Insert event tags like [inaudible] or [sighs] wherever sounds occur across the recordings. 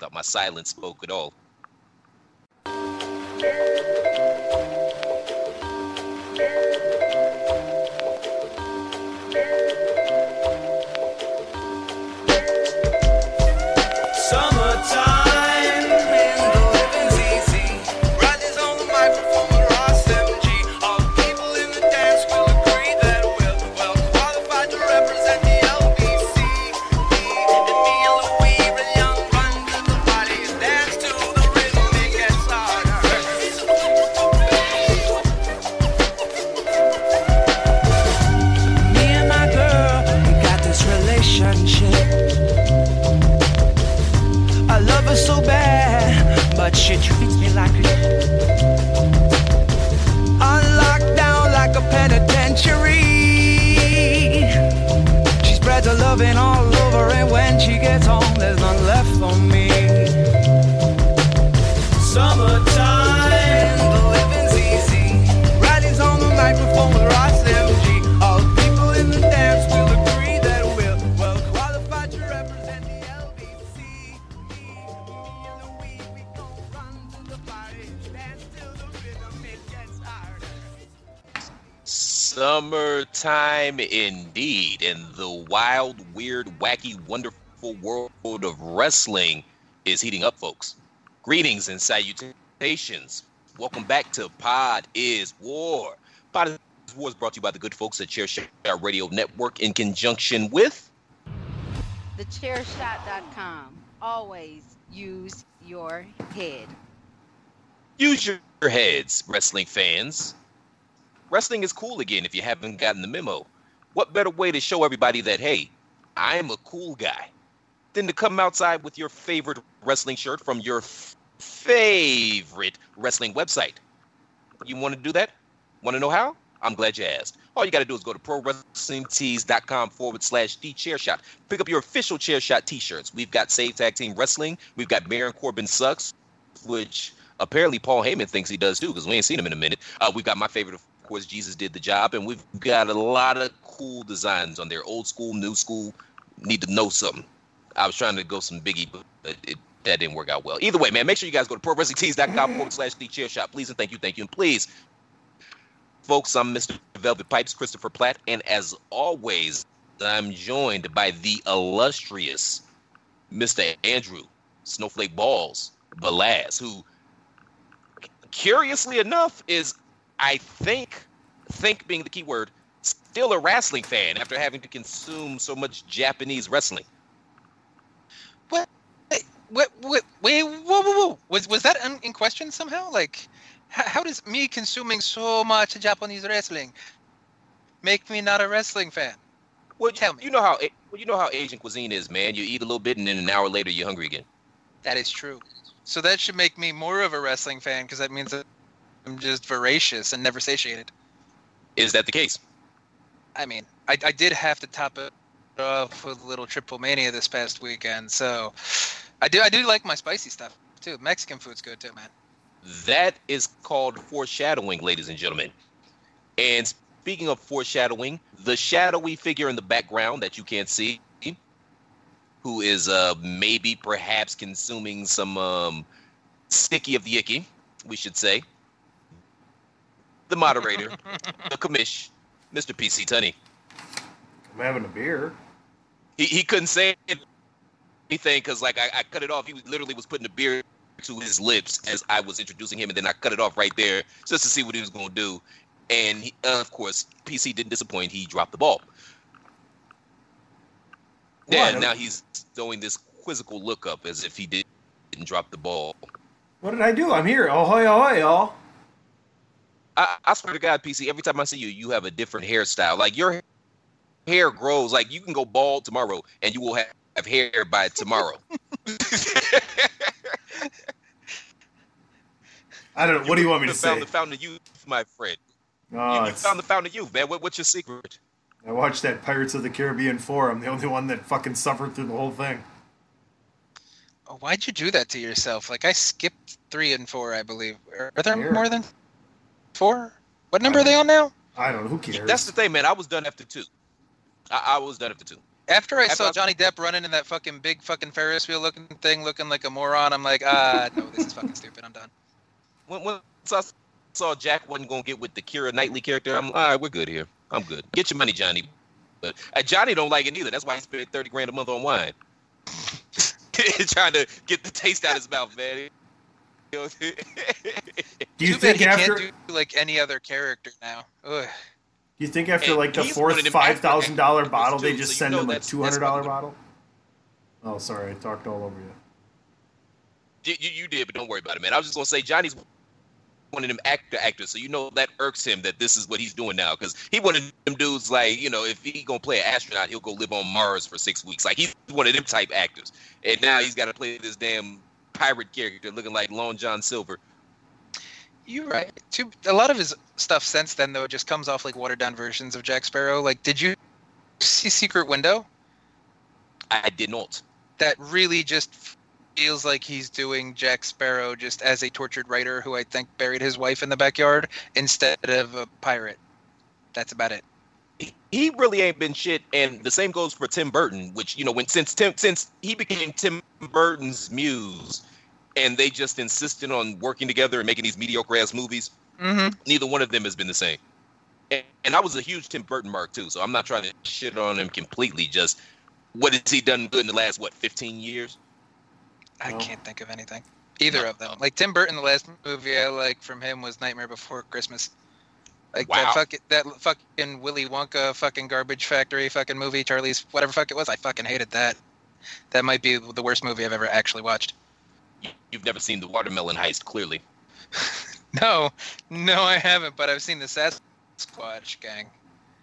Thought my silence spoke at all. Summertime indeed, and the wild, weird, wacky, wonderful world of wrestling is heating up, folks. Greetings and salutations. Welcome back to Pod is War. Pod is War is brought to you by the good folks at Chairshot Radio Network in conjunction with TheChairShot.com. Always use your head. Use Your Heads, wrestling fans. Wrestling is cool again if you haven't gotten the memo. What better way to show everybody that, hey, I'm a cool guy than to come outside with your favorite wrestling shirt from your f- favorite wrestling website? You want to do that? Want to know how? I'm glad you asked. All you got to do is go to prowrestlingtees.com forward slash the chair shot. Pick up your official chair shot t shirts. We've got Save Tag Team Wrestling. We've got Baron Corbin Sucks, which apparently Paul Heyman thinks he does too because we ain't seen him in a minute. Uh, we've got my favorite, course, Jesus Did the Job. And we've got a lot of cool designs on there old school, new school. Need to know something. I was trying to go some biggie, but it, that didn't work out well. Either way, man, make sure you guys go to prowrestlingtees.com forward slash the chair shot, please. And thank you, thank you. And please, folks, I'm Mr. Velvet Pipes, Christopher Platt. And as always, I'm joined by the illustrious Mr. Andrew Snowflake Balls Belaz, who, curiously enough, is, I think, think being the key word, still a wrestling fan after having to consume so much Japanese wrestling. What? Wait, wait, wait, whoa, whoa, whoa. Was was that in, in question somehow? Like, how, how does me consuming so much Japanese wrestling make me not a wrestling fan? Well, Tell me. You know how well, you know how Asian cuisine is, man. You eat a little bit, and then an hour later, you're hungry again. That is true. So that should make me more of a wrestling fan because that means that I'm just voracious and never satiated. Is that the case? I mean, I, I did have to top it off with a little Triplemania this past weekend, so I do I do like my spicy stuff too. Mexican food's good too, man. That is called foreshadowing, ladies and gentlemen. And speaking of foreshadowing, the shadowy figure in the background that you can't see, who is uh maybe perhaps consuming some um sticky of the icky, we should say. The moderator, the commish, Mr. PC Tunney. I'm having a beer. He he couldn't say anything because like I, I cut it off. He literally was putting the beer to his lips as I was introducing him, and then I cut it off right there just to see what he was going to do. And he, of course, PC didn't disappoint. He dropped the ball. Yeah, now he's throwing this quizzical look up as if he did, didn't drop the ball. What did I do? I'm here. Ahoy, ahoy, y'all. I, I swear to God, PC, every time I see you, you have a different hairstyle. Like your hair grows. Like you can go bald tomorrow, and you will have, have hair by tomorrow. [laughs] I don't know. What do you want me to say? found say? the fountain of youth, my friend. Oh, you, you it's- found the fountain of youth, man. What, what's your secret? I watched that Pirates of the Caribbean 4. I'm the only one that fucking suffered through the whole thing. Oh, why'd you do that to yourself? Like I skipped three and four, I believe. Are there Here. more than four? What number are they on now? I don't know. Who cares? That's the thing, man. I was done after two. I, I was done after two. After I After saw I- Johnny Depp running in that fucking big fucking Ferris wheel looking thing, looking like a moron, I'm like, ah, no, this is fucking [laughs] stupid. I'm done. When, once I saw Jack wasn't gonna get with the Keira Knightley character, I'm all right. We're good here. I'm good. Get your money, Johnny. But uh, Johnny don't like it either. That's why he spent thirty grand a month on wine, [laughs] trying to get the taste out of his mouth, man. Do you think he after can't do like any other character now. Ugh. do you think after And like the fourth one of them five thousand dollar bottle they just so send him a two hundred dollar bottle? Oh, sorry, I talked all over you. You, you, you did, but don't worry about it, man. I was just gonna say Johnny's one of them actor actors, so you know that irks him that this is what he's doing now because he one of them dudes like you know if he gonna play an astronaut, he'll go live on Mars for six weeks. Like he's one of them type actors, and now he's got to play this damn pirate character looking like Long John Silver. You're right. Too, a lot of his stuff since then though just comes off like watered down versions of Jack Sparrow. Like, did you see Secret Window? I did not. That really just feels like he's doing Jack Sparrow just as a tortured writer who I think buried his wife in the backyard instead of a pirate. That's about it. He really ain't been shit, and the same goes for Tim Burton, which you know when since Tim since he became Tim Burton's muse, and they just insisted on working together and making these mediocre ass movies. Mm-hmm. neither one of them has been the same. And, and I was a huge Tim Burton mark too, so I'm not trying to shit on him completely. Just what has he done good in the last what 15 years? I can't think of anything. Either of them. Like Tim Burton, the last movie I like from him was Nightmare Before Christmas. Like Wow. that fucking that fucking Willy Wonka fucking garbage factory fucking movie, Charlie's whatever fuck it was. I fucking hated that. That might be the worst movie I've ever actually watched. You've never seen the Watermelon Heist, clearly. [laughs] No, no, I haven't. But I've seen the Sasquatch Gang.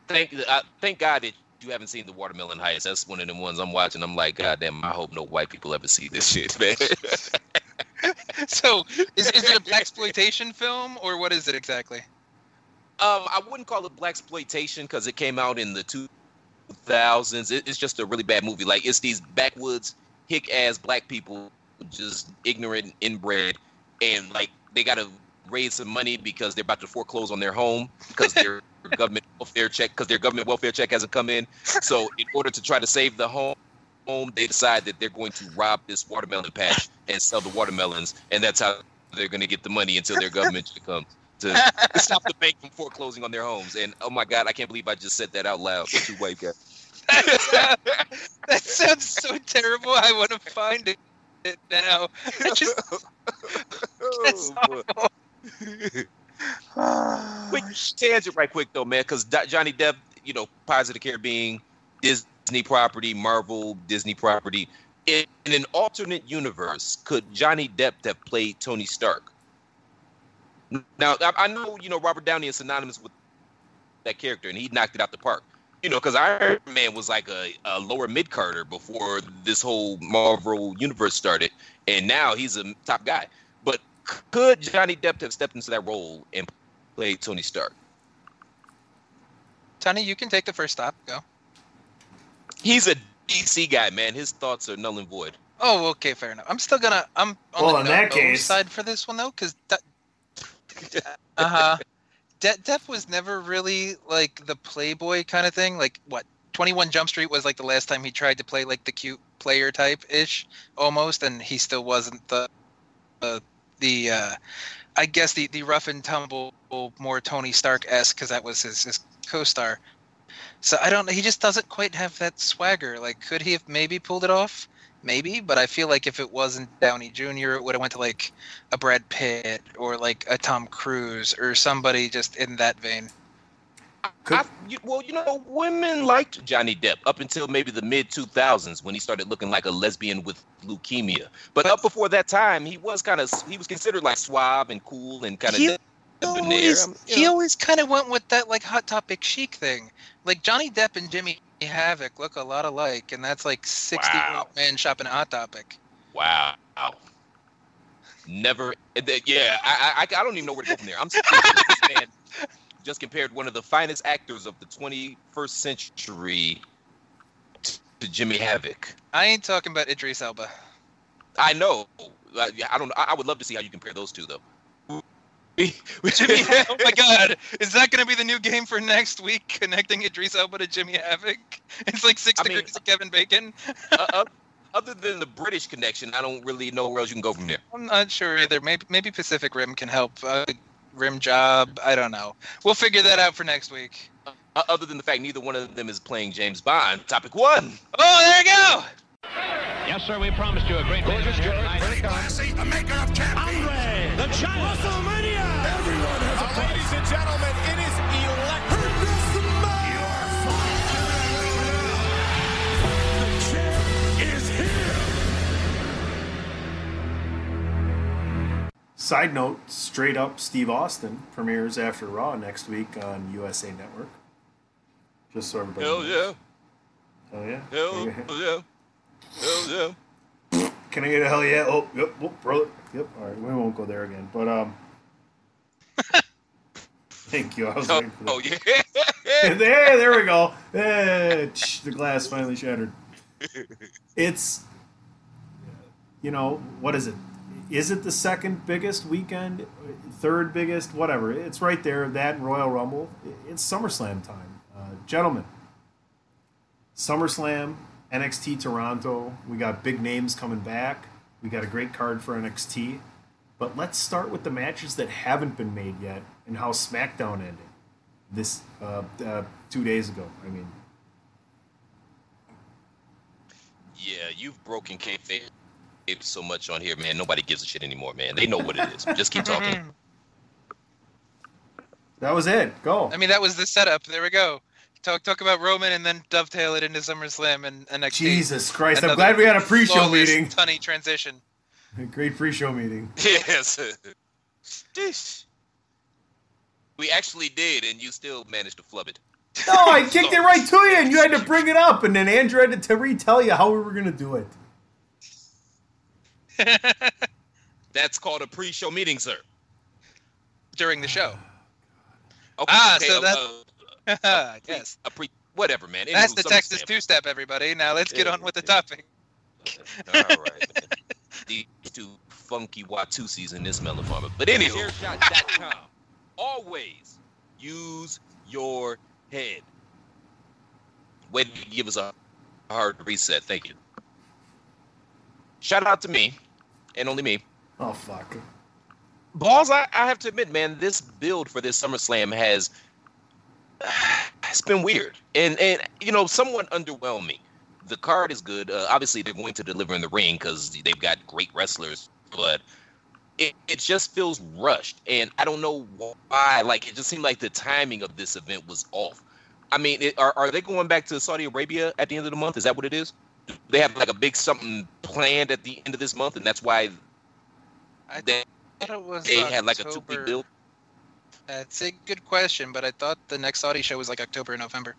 Thank uh, thank God that you haven't seen the Watermelon Heist. That's one of them ones I'm watching. I'm like, God damn, I hope no white people ever see this shit, man. [laughs] So, is, is it a [laughs] black exploitation film or what is it exactly? Um, I wouldn't call it black exploitation because it came out in the two thousands. It, it's just a really bad movie. Like it's these backwoods hick ass black people, just ignorant, and inbred, and like they got to raise some money because they're about to foreclose on their home because their [laughs] government welfare check because their government welfare check hasn't come in. So in order to try to save the home. Home, they decide that they're going to rob this watermelon patch and sell the watermelons, and that's how they're going to get the money until their government check comes to stop the bank from foreclosing on their homes. And oh my God, I can't believe I just said that out loud. to two white guys. [laughs] that sounds so terrible. I want to find it, it now. [laughs] I just that's Oh, awful. [sighs] quick tangent, right quick though, man, because Johnny Depp, you know, Pirates of the Caribbean, Disney property, Marvel, Disney property. In, in an alternate universe, could Johnny Depp have played Tony Stark? Now, I, I know you know Robert Downey is synonymous with that character, and he knocked it out the park. You know, because Iron Man was like a, a lower mid carder before this whole Marvel universe started, and now he's a top guy. But could Johnny Depp have stepped into that role and played Tony Stark? Tony, you can take the first stop. Go. He's a DC guy, man. His thoughts are null and void. Oh, okay, fair enough. I'm still gonna. I'm on Well, the in no that case- side for this one though, because [laughs] uh huh. De- was never really like the playboy kind of thing. Like what? Twenty One Jump Street was like the last time he tried to play like the cute player type ish almost, and he still wasn't the uh, the uh, I guess the the rough and tumble more Tony Stark esque because that was his his co-star. So I don't know. He just doesn't quite have that swagger. Like, could he have maybe pulled it off? Maybe, but I feel like if it wasn't Downey Jr., it would have went to like a Brad Pitt or like a Tom Cruise or somebody just in that vein. I, you, well, you know, women liked Johnny Depp up until maybe the mid 2000s when he started looking like a lesbian with leukemia. But, But- up before that time, he was kind of he was considered like suave and cool and kind of. Always, Um, you he always kind of went with that like hot topic chic thing. Like Johnny Depp and Jimmy Havoc look a lot alike, and that's like sixty Wow. men shopping at Hot Topic. Wow. Never. Yeah, I, I, I don't even know where to go from there. I'm this man just compared one of the finest actors of the 21st century to Jimmy Havoc. I ain't talking about Idris Elba. I know. I, I don't. I would love to see how you compare those two, though. Jimmy, oh my God, is that going to be the new game for next week? Connecting Idris Elba to Jimmy Havoc? [laughs] It's like six I mean- degrees of Kevin Bacon. Uh, uh, [laughs] other than the British connection, I don't really know where else you can go from there. I'm not sure either. Maybe maybe Pacific Rim can help. Uh, Rim job. I don't know. We'll figure that out for next week. Uh, other than the fact neither one of them is playing James Bond. Topic one. Oh, there you go. Yes, sir, we promised you a great Gorgeous here tonight. the maker of champions. Andre, the giant. WrestleMania. Everyone has a uh, Ladies and gentlemen, it is electric. The champ is here. Side note: Straight Up Steve Austin premieres after Raw next week on USA Network. Just so everybody. Hell knows. yeah. Hell yeah. [laughs] Hell yeah. Hell yeah. Can I get a hell yeah? Oh, yep, whoop, brother. Yep. All right, we won't go there again. But um, [laughs] thank you. I was Oh, waiting for that. oh yeah. [laughs] there, there we go. Eh, the glass finally shattered. [laughs] It's, you know, what is it? Is it the second biggest weekend? Third biggest? Whatever. It's right there. That and Royal Rumble. It's SummerSlam time, uh, gentlemen. SummerSlam, NXT Toronto. We got big names coming back. We got a great card for NXT. But let's start with the matches that haven't been made yet and how SmackDown ended this uh, uh, two days ago. I mean, Yeah, you've broken kayfabe so much on here, man. Nobody gives a shit anymore, man. They know what it is. Just keep talking. [laughs] that was it. Go. I mean, that was the setup. There we go. Talk talk about Roman and then dovetail it into SummerSlam and NXT. Jesus Christ! I'm glad we had a pre-show meeting. Funny transition. A Great pre-show meeting. [laughs] yes. Sheesh. We actually did, and you still managed to flub it. No, I [laughs] kicked it right to you, and you had to [laughs] bring it up, and then Andrew had to retell you how we were gonna do it. That's called a pre-show meeting, sir. During the show. Okay, Ah, okay, so uh, that's- [laughs] uh, pre- yes. a pre, whatever, man. That's Anywho, the Texas two-step, everybody. Now let's get Yeah, on with the yeah. topic. [laughs] All right, man. These two funky Watusis in this melon farmer. But anywho, [laughs] Always use your head. Way to give us a hard reset. Thank you. Shout out to me, and only me. Oh fuck. Balls, I, I have to admit, man, this build for this SummerSlam has [sighs] it's been weird and and you know somewhat underwhelming. The card is good. Uh, obviously, they're going to deliver in the ring because they've got great wrestlers, but it, it just feels rushed, and I don't know why. Like it just seemed like the timing of this event was off. I mean, it, are are they going back to Saudi Arabia at the end of the month? Is that what it is? Do They have like a big something planned at the end of this month, and that's why I they, was they had like a two week build. That's a good question, but I thought the next Saudi show was like October or November.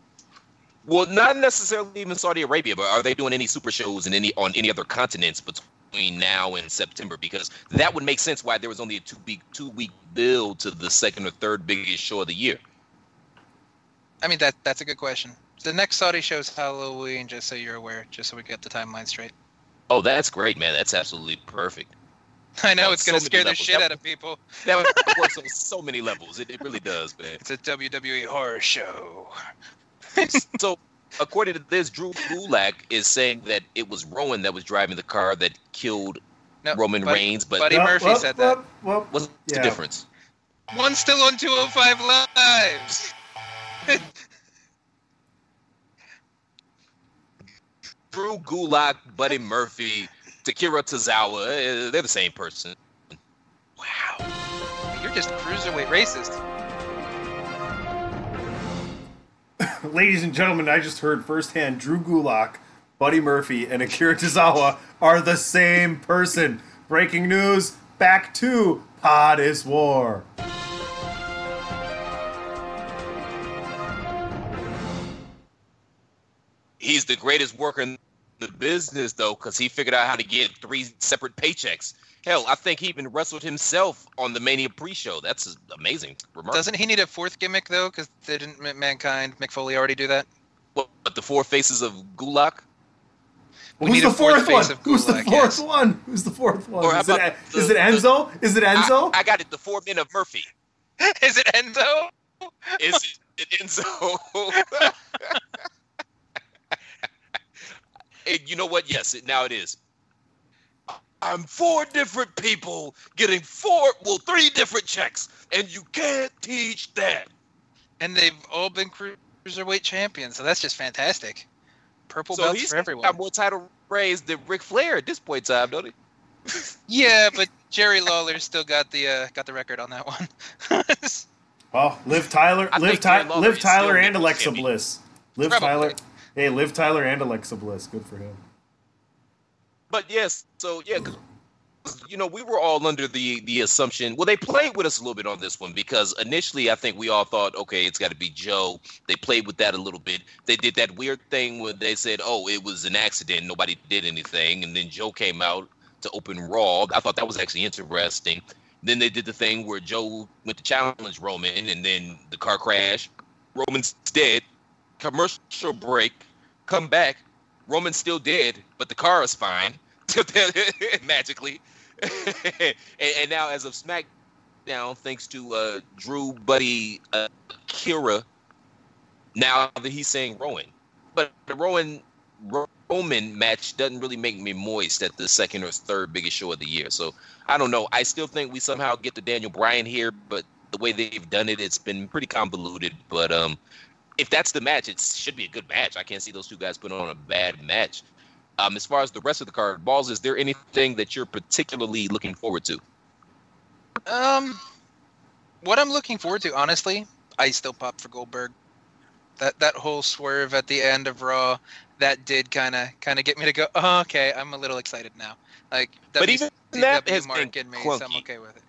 Well, not necessarily even Saudi Arabia, but are they doing any super shows in any on any other continents between now and September? Because that would make sense why there was only a two week two week build to the second or third biggest show of the year. I mean, that that's a good question. The next Saudi show is Halloween, just so you're aware, just so we get the timeline straight. Oh, that's great, man. That's absolutely perfect. [laughs] I know On it's gonna so many scare the levels. shit That- out [laughs] of people. That works on so many levels. It, it really does, man. It's a WWE horror show. [laughs] So, according to this, Drew Gulak is saying that it was Rowan that was driving the car that killed No, Roman Buddy- Reigns, but Buddy Murphy said that. Well, what's yeah. the difference? One's still on 205 Lives. Drew Gulak, Buddy Murphy, Takira Tozawa, eh, they're the same person. Wow. You're just cruiserweight racist. [coughs] Ladies and gentlemen, I just heard firsthand Drew Gulak, Buddy Murphy, and Akira Tozawa are the same person. Breaking news back to Pod is War. He's the greatest worker in the business, though, because he figured out how to get three separate paychecks. Hell, I think he even wrestled himself on the Mania pre-show. That's amazing, remarkable. Doesn't he need a fourth gimmick though? Because didn't Mankind Mick Foley already do that? What, but the four faces of Gulak? We Who's the fourth fourth one? face of Who's the fourth yes. one? Who's the fourth one? Or how Is it, the- is it Enzo? Is it Enzo? I, I got it. The four men of Murphy. [laughs] Is it Enzo? Is it Enzo? [laughs] and you know what? Yes, it, now it is. I'm four different people getting four, well, three different checks, and you can't teach that. And they've all been cruiserweight champions, so that's just fantastic. Purple so belts he's for everyone. got more title reigns than Ric Flair at this point in time, don't he? [laughs] Yeah, but Jerry Lawler still got the uh, got the record on that one. [laughs] well, Liv Tyler, I Liv, think Ty- Jerry Lawler Liv Tyler and Alexa. Bliss. Liv Probably. Tyler. Hey, Liv Tyler and Alexa Bliss. Good for him. But yes, so yeah, you know, we were all under the the assumption. Well, they played with us a little bit on this one because initially, I think we all thought, okay, it's got to be Joe. They played with that a little bit. They did that weird thing where they said, oh, it was an accident. Nobody did anything, and then Joe came out to open Raw. I thought that was actually interesting. Then they did the thing where Joe went to challenge Roman, and then the car crash. Roman's dead. Commercial break. Come back. Roman's still dead, but the car is fine [laughs] magically. [laughs] and, and now, as of SmackDown, thanks to uh, Drew Buddy uh, Kira, now that he's saying Rowan, but the Rowan Roman match doesn't really make me moist at the second or third biggest show of the year. So I don't know. I still think we somehow get to Daniel Bryan here, but the way they've done it, it's been pretty convoluted. But um, if that's the match, it should be a good match. I can't see those two guys putting on a bad match. Um, as far as the rest of the card, balls, is there anything that you're particularly looking forward to? um, what I'm looking forward to, honestly, I still pop for Goldberg. That that whole swerve at the end of Raw, that did kind of kind of get me to go. Oh, [laughs] okay, I'm a little excited now. Like, But even that has mark been in me, so I'm okay with it.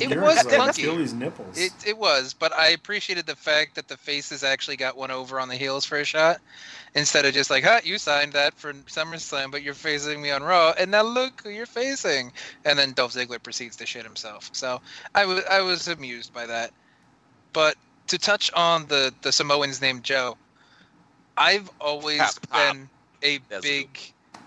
It Yours was is like clunky. Achilles nipples. It it was, but I appreciated the fact that the faces actually got one over on the heels for a shot, instead of just like, "Huh, you signed that for SummerSlam, but you're facing me on Raw, and now look who you're facing." And then Dolph Ziggler proceeds to shit himself. So I was I was amused by that. But to touch on the the Samoans named Joe, I've always Pop, pop. been a That's big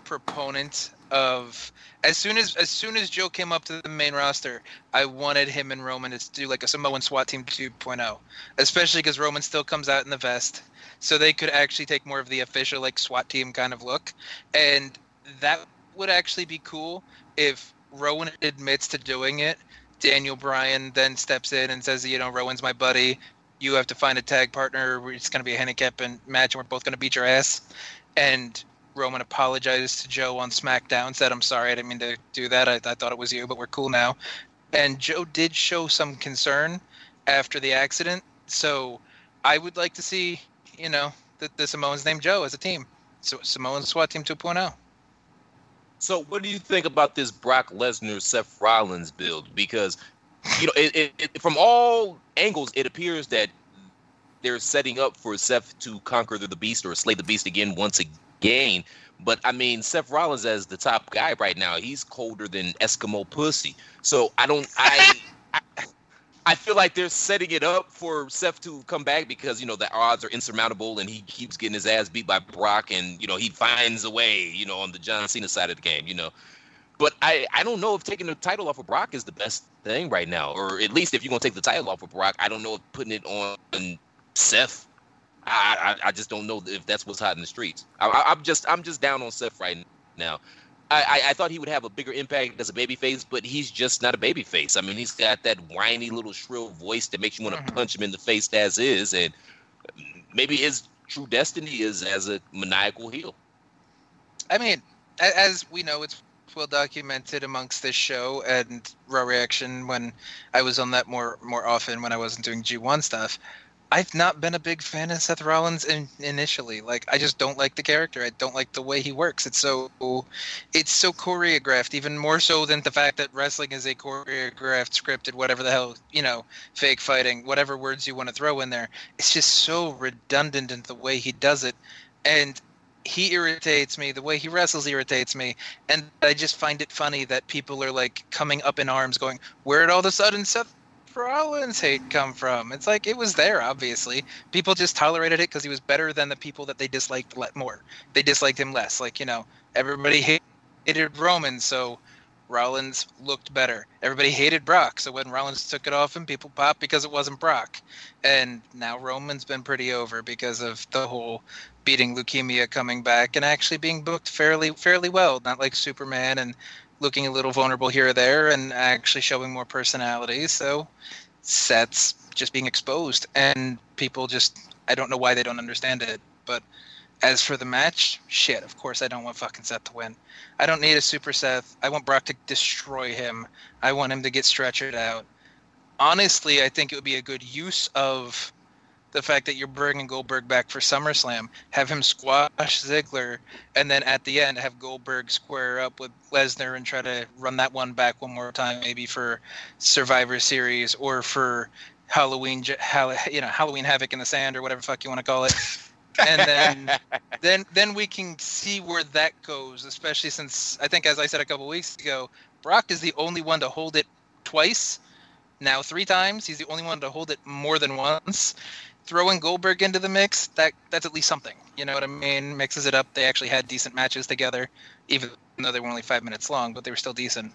proponent of as soon as as soon as Joe came up to the main roster, I wanted him and Roman to do like a Samoan SWAT team 2.0, especially because Roman still comes out in the vest, so they could actually take more of the official like SWAT team kind of look, and that would actually be cool if Rowan admits to doing it. Daniel Bryan then steps in and says, you know, Rowan's my buddy. You have to find a tag partner. It's going to be a handicap and match, and we're both going to beat your ass. And Roman apologizes to Joe on SmackDown, said, I'm sorry, I didn't mean to do that. I, I thought it was you, but we're cool now. And Joe did show some concern after the accident. So I would like to see, you know, the, the Samoans named Joe as a team. So Samoan SWAT Team oh. 2.0. So, what do you think about this Brock Lesnar Seth Rollins build? Because, you know, it, it, it, from all angles, it appears that they're setting up for Seth to conquer the Beast or slay the Beast again once again. But I mean, Seth Rollins as the top guy right now, he's colder than Eskimo pussy. So I don't, I, I I feel like they're setting it up for Seth to come back because you know the odds are insurmountable, and he keeps getting his ass beat by Brock, and you know he finds a way, you know, on the John Cena side of the game, you know. But I, I don't know if taking the title off of Brock is the best thing right now, or at least if you're gonna take the title off of Brock, I don't know if putting it on Seth. I, I, I just don't know if that's what's hot in the streets. I, I, I'm just I'm just down on Seth right now. I, I, I thought he would have a bigger impact as a babyface, but he's just not a babyface. I mean, he's got that whiny little shrill voice that makes you want to Mhm. punch him in the face as is, and maybe his true destiny is as a maniacal heel. I mean, as we know, it's well documented amongst this show and Raw Reaction when I was on that more more often when I wasn't doing G1 stuff. I've not been a big fan of Seth Rollins in, initially. Like, I just don't like the character. I don't like the way he works. It's so it's so choreographed, even more so than the fact that wrestling is a choreographed, scripted, whatever the hell, you know, fake fighting, whatever words you want to throw in there. It's just so redundant in the way he does it. And he irritates me. The way he wrestles irritates me, and I just find it funny that people are like coming up in arms, going, "Where did all of a sudden Seth Rollins hate come from?" It's like it was there, obviously. People just tolerated it because he was better than the people that they disliked more. They disliked him less. Like you know, everybody hated Roman, so Rollins looked better. Everybody hated Brock, so when Rollins took it off him, people popped because it wasn't Brock. And now Roman's been pretty over because of the whole beating leukemia coming back and actually being booked fairly fairly well not like superman and looking a little vulnerable here or there and actually showing more personality. So sets just being exposed and people just i don't know why they don't understand it but as for the match shit of course i don't want fucking seth to win. I don't need a super seth. I want brock to destroy him. I want him to get stretchered out. Honestly i think it would be a good use of the fact that you're bringing Goldberg back for SummerSlam, have him squash Ziggler, and then at the end have Goldberg square up with Lesnar and try to run that one back one more time, maybe for Survivor Series or for Halloween, you know, Halloween Havoc in the Sand or whatever the fuck you want to call it. and then [laughs] then then we can see where that goes, especially since I think, as I said a couple weeks ago, Brock is the only one to hold it twice. Now three times. He's the only one to hold it more than once. Throwing Goldberg into the mix, that that's at least something. You know what I mean? Mixes it up. They actually had decent matches together, even though they were only five minutes long, but they were still decent.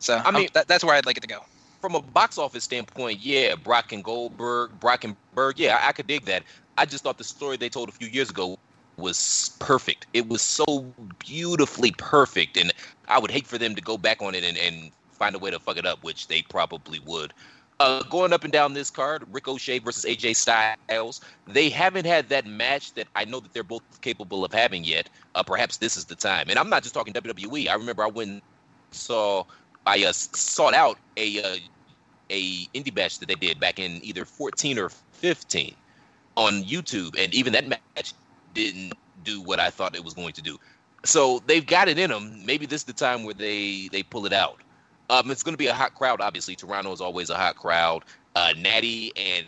So I mean, that, that's where I'd like it to go. from a box office standpoint, yeah, Brock and Goldberg, Brock and Berg, yeah, I, I could dig that. I just thought the story they told a few years ago was perfect. It was so beautifully perfect, and I would hate for them to go back on it and, and find a way to fuck it up, which they probably would. Uh, going up and down this card, Ricochet versus AJ Styles. They haven't had that match that I know that they're both capable of having yet. Uh, perhaps this is the time. And I'm not just talking WWE. I remember I went saw I uh, sought out a uh, a indie match that they did back in either 14 or 15 on YouTube, and even that match didn't do what I thought it was going to do. So they've got it in them. Maybe this is the time where they they pull it out. Um, it's going to be a hot crowd. Obviously, Toronto is always a hot crowd. Uh, Natty and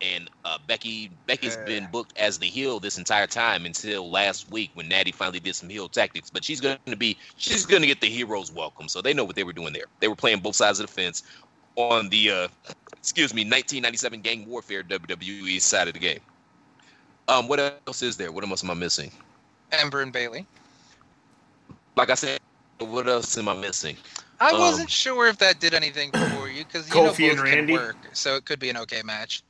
and uh, Becky Becky's been booked as the heel this entire time until last week when Natty finally did some heel tactics. But she's going to be she's going to get the heroes welcome. So they know what they were doing there. They were playing both sides of the fence on the uh, excuse me 1997 Gang Warfare WWE side of the game. Um, what else is there? What else am I missing? Ember and Bayley. Like I said, what else am I missing? I Um, wasn't sure if that did anything for you because you know Kofi and both can Randy? work, so it could be an okay match.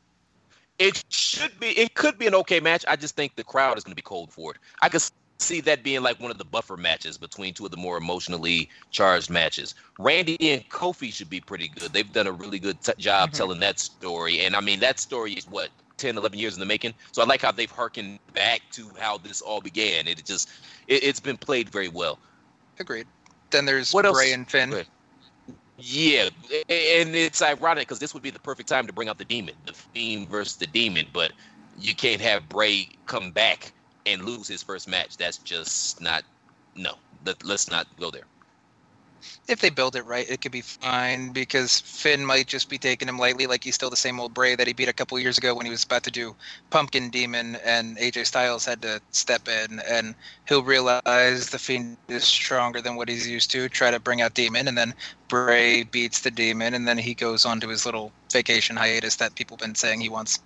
It should be. It could be an okay match. I just think the crowd is going to be cold for it. I could see that being like one of the buffer matches between two of the more emotionally charged matches. Randy and Kofi should be pretty good. They've done a really good t- job Mhm. telling that story. And I mean, that story is what 10, 11 years in the making. So I like how they've harkened back to how this all began. It just, it, it's been played very well. Agreed. Then there's What else? Bray and Finn. Yeah, and it's ironic because this would be the perfect time to bring out the demon, the fiend versus the demon. But you can't have Bray come back and lose his first match. That's just not. No, let, let's not go there. If they build it right, it could be fine because Finn might just be taking him lightly, like he's still the same old Bray that he beat a couple years ago when he was about to do Pumpkin Demon, and AJ Styles had to step in, and he'll realize the Fiend is stronger than what he's used to, try to bring out Demon, and then Bray beats the Demon, and then he goes on to his little vacation hiatus that people have been saying he wants.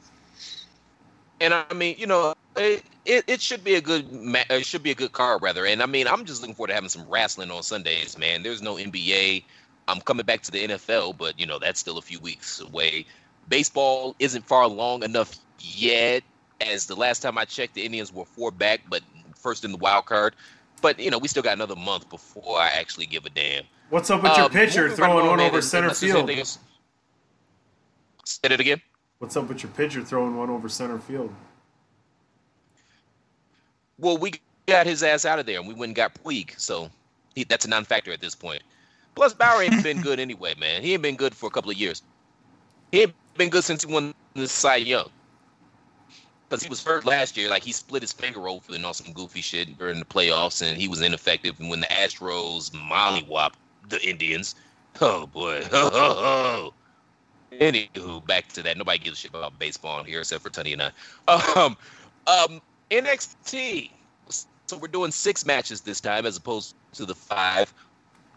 And I mean, you know, it, it, it should be a good ma- it should be a good card rather. And I mean, I'm just looking forward to having some wrestling on Sundays, man. There's no NBA. I'm coming back to the NFL, but you know that's still a few weeks away. Baseball isn't far along enough yet. As the last time I checked, the Indians were four back, but first in the wild card. But you know, we still got another month before I actually give a damn. What's up with your Um, pitcher moving right throwing one man, over center field? Say it again. What's up with your pitcher throwing one over center field? Well, we got his ass out of there, and we went and got Puig, so he, that's a non-factor at this point. Plus, Bauer ain't been good anyway, man. He ain't been good for a couple of years. He ain't been good since he won the Cy Young. Because he was hurt last year, like he split his finger open on some goofy shit during the playoffs, and he was ineffective. And when the Astros mollywhopped the Indians, oh boy, [laughs] Anywho, back to that. Nobody gives a shit about baseball here except for Tony and I. Um, um, NXT. So we're doing six matches this time as opposed to the five.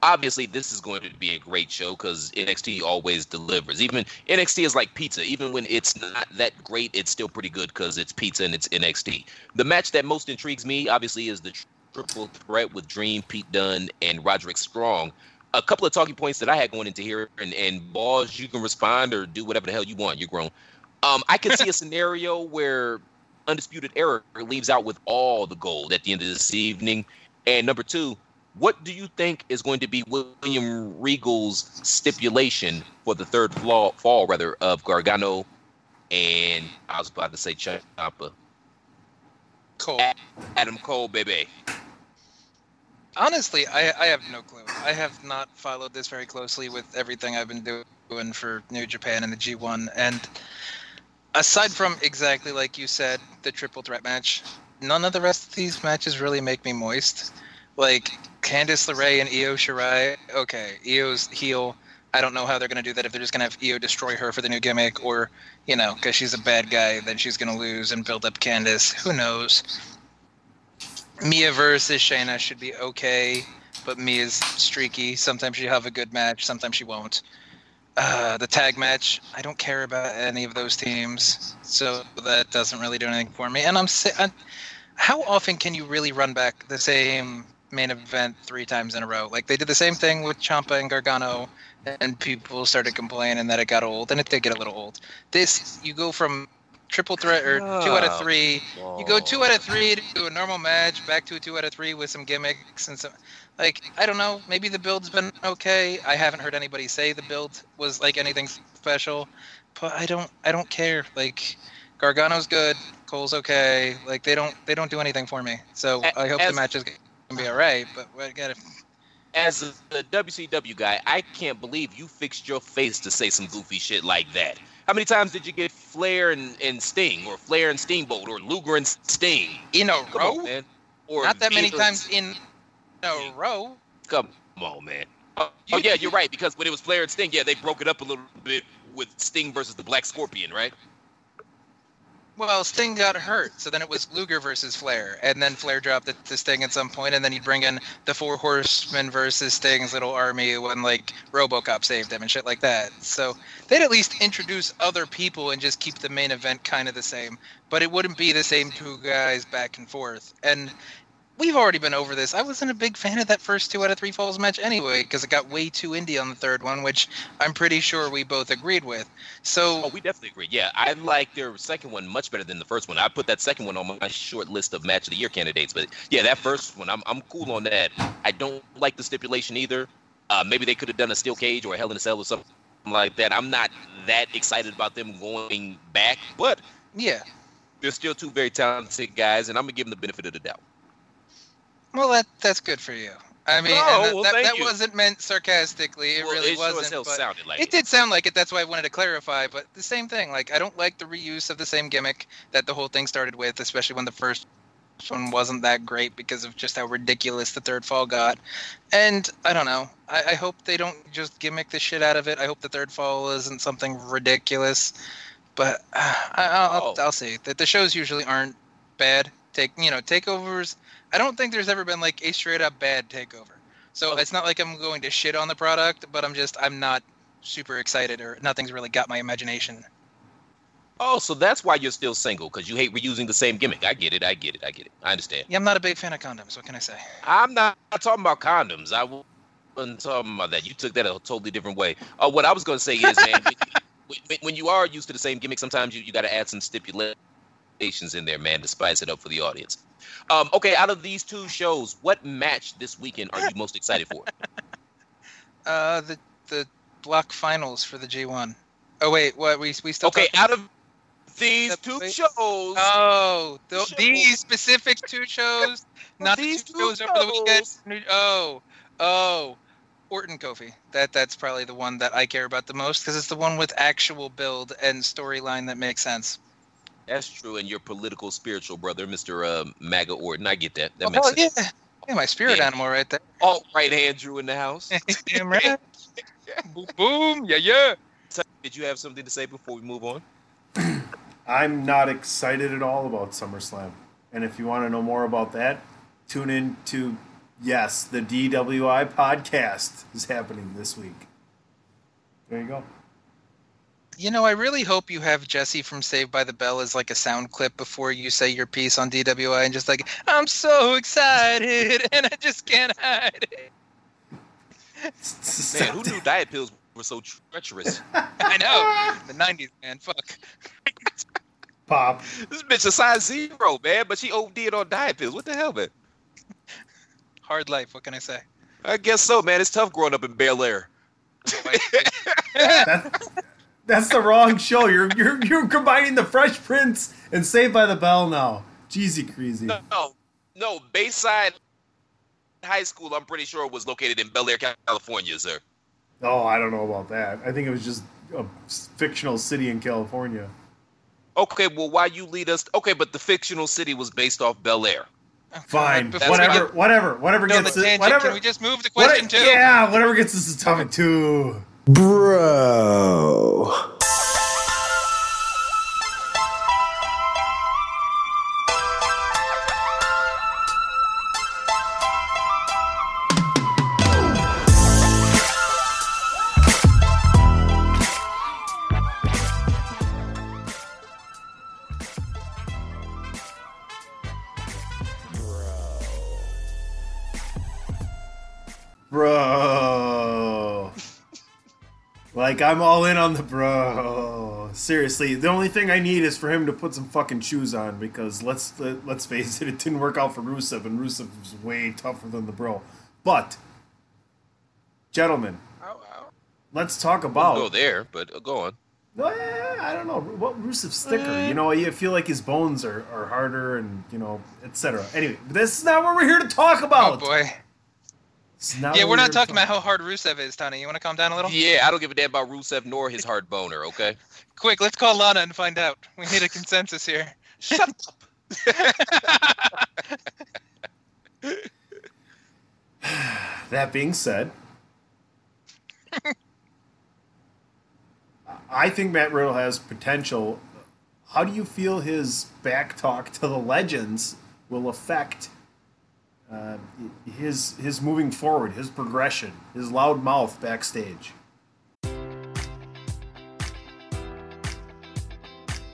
Obviously, this is going to be a great show because NXT always delivers. Even NXT is like pizza. Even when it's not that great, it's still pretty good because it's pizza and it's NXT. The match that most intrigues me, obviously, is the triple threat with Dream, Pete Dunne, and Roderick Strong a couple of talking points that I had going into here, and and balls, you can respond or do whatever the hell you want. You're grown. Um, I can see a [laughs] scenario where Undisputed Era leaves out with all the gold at the end of this evening. And number two, what do you think is going to be William Regal's stipulation for the third fall, fall rather, of Gargano and I was about to say Ciampa, Cole. Adam Cole, baby. Honestly, I, I have no clue. I have not followed this very closely with everything I've been doing for New Japan and the G1. And aside from exactly like you said, the triple threat match, none of the rest of these matches really make me moist. Like Candice LeRae and Io Shirai, okay, Io's heel. I don't know how they're going to do that if they're just going to have Io destroy her for the new gimmick, or, you know, because she's a bad guy, then she's going to lose and build up Candice. Who knows? Mia versus Shayna should be okay, but Mia's streaky. Sometimes she'll have a good match, sometimes she won't. Uh, the tag match, I don't care about any of those teams, so that doesn't really do anything for me. And I'm, i how often can you really run back the same main event three times in a row? Like they did the same thing with Ciampa and Gargano, and people started complaining that it got old, and it did get a little old. This you go from triple threat or two out of Oh, three. You go two out of three to a normal match, back to a two out of three with some gimmicks and some. Like I don't know, maybe the build's been okay. I haven't heard anybody say the build was like anything special, but I don't I don't care. Like Gargano's good, Cole's okay. Like they don't they don't do anything for me. So I hope the match is gonna be alright. But I gotta. as a, a WCW guy, I can't believe you fixed your face to say some goofy shit like that. How many times did you get Flair and, and Sting, or Flair and Steamboat, or Luger and Sting? In a Come row? on, man. Or Not that many times in a row. Come on, man. Oh, oh, yeah, you're right. Because when it was Flair and Sting, yeah, they broke it up a little bit with Sting versus the Black Scorpion, right? Well, Sting got hurt, so then it was Luger versus Flair, and then Flair dropped it to Sting at some point, and then he'd bring in the Four Horsemen versus Sting's little army when like RoboCop saved him and shit like that. So they'd at least introduce other people and just keep the main event kind of the same, but it wouldn't be the same two guys back and forth. And we've already been over this. I wasn't a big fan of that first two out of three falls match anyway, because it got way too indie on the third one, which I'm pretty sure we both agreed with. So Oh, we definitely agree. Yeah, I like their second one much better than the first one. I put that second one on my short list of match of the year candidates. But yeah, that first one, I'm I'm cool on that. I don't like the stipulation either. Uh, maybe they could have done a steel cage or a Hell in a Cell or something like that. I'm not that excited about them going back, but yeah. they're still two very talented guys, and I'm gonna give them the benefit of the doubt. Well, that that's good for you. I mean, that, well, that, that wasn't meant sarcastically. It Well, really it wasn't. sounded like it it. did sound like it. That's why I wanted to clarify. But the same thing. Like, I don't like the reuse of the same gimmick that the whole thing started with, especially when the first one wasn't that great because of just how ridiculous the third fall got. And I don't know. I, I hope they don't just gimmick the shit out of it. I hope the third fall isn't something ridiculous. But uh, [sighs] I, I'll, I'll, I'll see. That the shows usually aren't bad. Take you know takeovers. I don't think there's ever been like a straight up bad takeover. So it's not like I'm going to shit on the product, but I'm just I'm not super excited or nothing's really got my imagination. Oh, so that's why you're still single because you hate reusing the same gimmick. I get it. I get it. I get it. I understand. Yeah, I'm not a big fan of condoms. What can I say? I'm not talking about condoms. I wasn't talking about that. You took that a totally different way. Uh, what I was going to say is, man, [laughs] when, when you are used to the same gimmick, sometimes you, you got to add some stipulations in there, man, to spice it up for the audience. Um, okay, out of these two shows, what match this weekend are you most excited for? [laughs] Uh, the the block finals for the G1. Oh wait, what we we still Okay, talking- out of these two shows, Oh, th- shows. these specific two shows, [laughs] not These the two two shows over the weekend. shows. Oh, oh, Orton Kofi. That that's probably the one that I care about the most because it's the one with actual build and storyline that makes sense. That's true, and your political spiritual brother, Mr. Uh, MAGA Orton. I get that. That Oh, makes hell sense. yeah, yeah, my spirit Yeah. animal right there. Alt right hand Drew in the house. [laughs] Damn right. [laughs] boom, boom, yeah, yeah. Did you have something to say before we move on? [clears throat] I'm not excited at all about SummerSlam. And if you want to know more about that, tune in to yes, the DWI podcast is happening this week. There you go. You know, I really hope you have Jesse from Saved by the Bell as like a sound clip before you say your piece on DWI and just like, I'm so excited [laughs] and I just can't hide it. [laughs] Man, who knew diet pills were so treacherous? [laughs] I know. The 90s, man. Fuck. Pop. this bitch a size zero, man, but she OD'd on diet pills. What the hell, man? Hard life. What can I say? I guess so, man. It's tough growing up in Bel Air. That, that's the wrong show. You're you're you're combining the Fresh Prince and Saved by the Bell now. Jeezy crazy. No, no, Bayside High School, I'm pretty sure, was located in Bel Air, California, sir. Oh, I don't know about that. I think it was just a fictional city in California. Okay, well, why you lead us? Okay, but the fictional city was based off Bel Air. Fine, before whatever, get- whatever, whatever No, gets the it, tangent. whatever. Can we just move the what- question too? Yeah, whatever gets us to topic two. Bro. Bro. Like I'm all in on the bro. Seriously, the only thing I need is for him to put some fucking shoes on because let's let, let's face it, it didn't work out for Rusev, and Rusev was way tougher than the bro. But, gentlemen, let's talk about. Go there, but uh, go on. Well, I don't know. What Rusev's sticker? You know, you feel like his bones are, are harder and, you know, etc. Anyway, this is not what we're here to talk about. Oh about. boy. This is not Yeah, we're not here to talking talk about how hard Rusev is, Tony. You want to calm down a little? Yeah, I don't give a damn about Rusev nor his hard boner. Okay. [laughs] Quick, let's call Lana and find out. We need a consensus here. Shut up. [laughs] That being said, I think Matt Riddle has potential. How do you feel his back talk to the legends will affect uh, his his moving forward, his progression, his loud mouth backstage?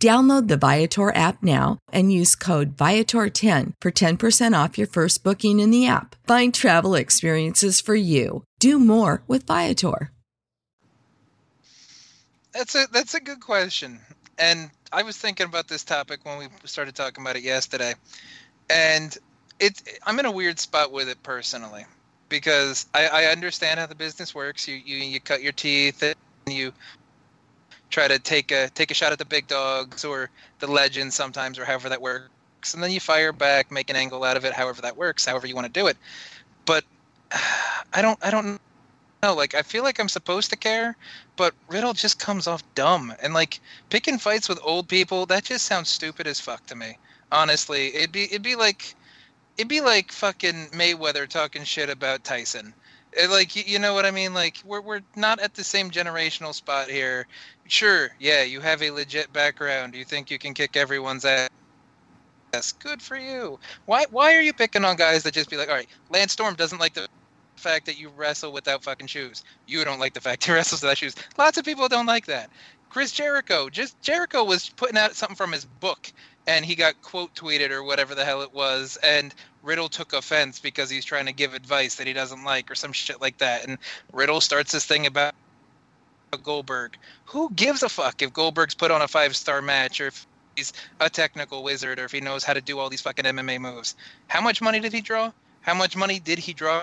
Download the Viator app now and use code Viator10 for 10% off your first booking in the app. Find travel experiences for you. Do more with Viator. That's a that's a good question. And I was thinking about this topic when we started talking about it yesterday. And it I'm in a weird spot with it personally. Because I, I understand how the business works. You, you you cut your teeth and you try to take a take a shot at the big dogs or the legends sometimes or however that works. And then you fire back, make an angle out of it, however that works, however you want to do it. But [sighs] I don't I don't know. Like I feel like I'm supposed to care, but Riddle just comes off dumb. And like picking fights with old people, that just sounds stupid as fuck to me. Honestly, it'd be it'd be like it'd be like fucking Mayweather talking shit about Tyson. It, like you, know what I mean? Like we're we're not at the same generational spot here. Sure, yeah, you have a legit background. You think you can kick everyone's ass. Good for you. Why why are you picking on guys that just be like, all right, Lance Storm doesn't like the fact that you wrestle without fucking shoes. You don't like the fact [laughs] he wrestles without shoes. Lots of people don't like that. Chris Jericho, just Jericho was putting out something from his book and he got quote tweeted or whatever the hell it was and Riddle took offense because he's trying to give advice that he doesn't like or some shit like that and Riddle starts this thing about Goldberg. Who gives a fuck if Goldberg's put on a five-star match or if he's a technical wizard or if he knows how to do all these fucking MMA moves? How much money did he draw? How much money did he draw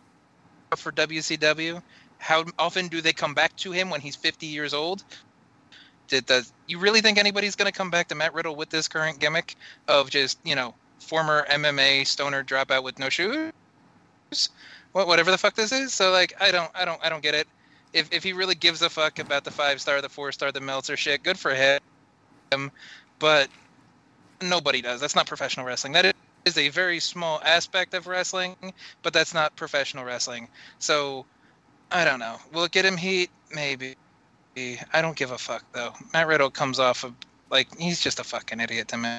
for WCW? How often do they come back to him when he's 50 years old? Did the you really think anybody's going to come back to Matt Riddle with this current gimmick of just you know former MMA stoner dropout with no shoes? What whatever the fuck this is. So like I don't I don't I don't get it. If if he really gives a fuck about the five star, the four star, the Meltzer shit, good for him. But nobody does. That's not professional wrestling. That is a very small aspect of wrestling, but that's not professional wrestling. So I don't know. Will it get him heat? Maybe. I don't give a fuck though. Matt Riddle comes off of like he's just a fucking idiot to me.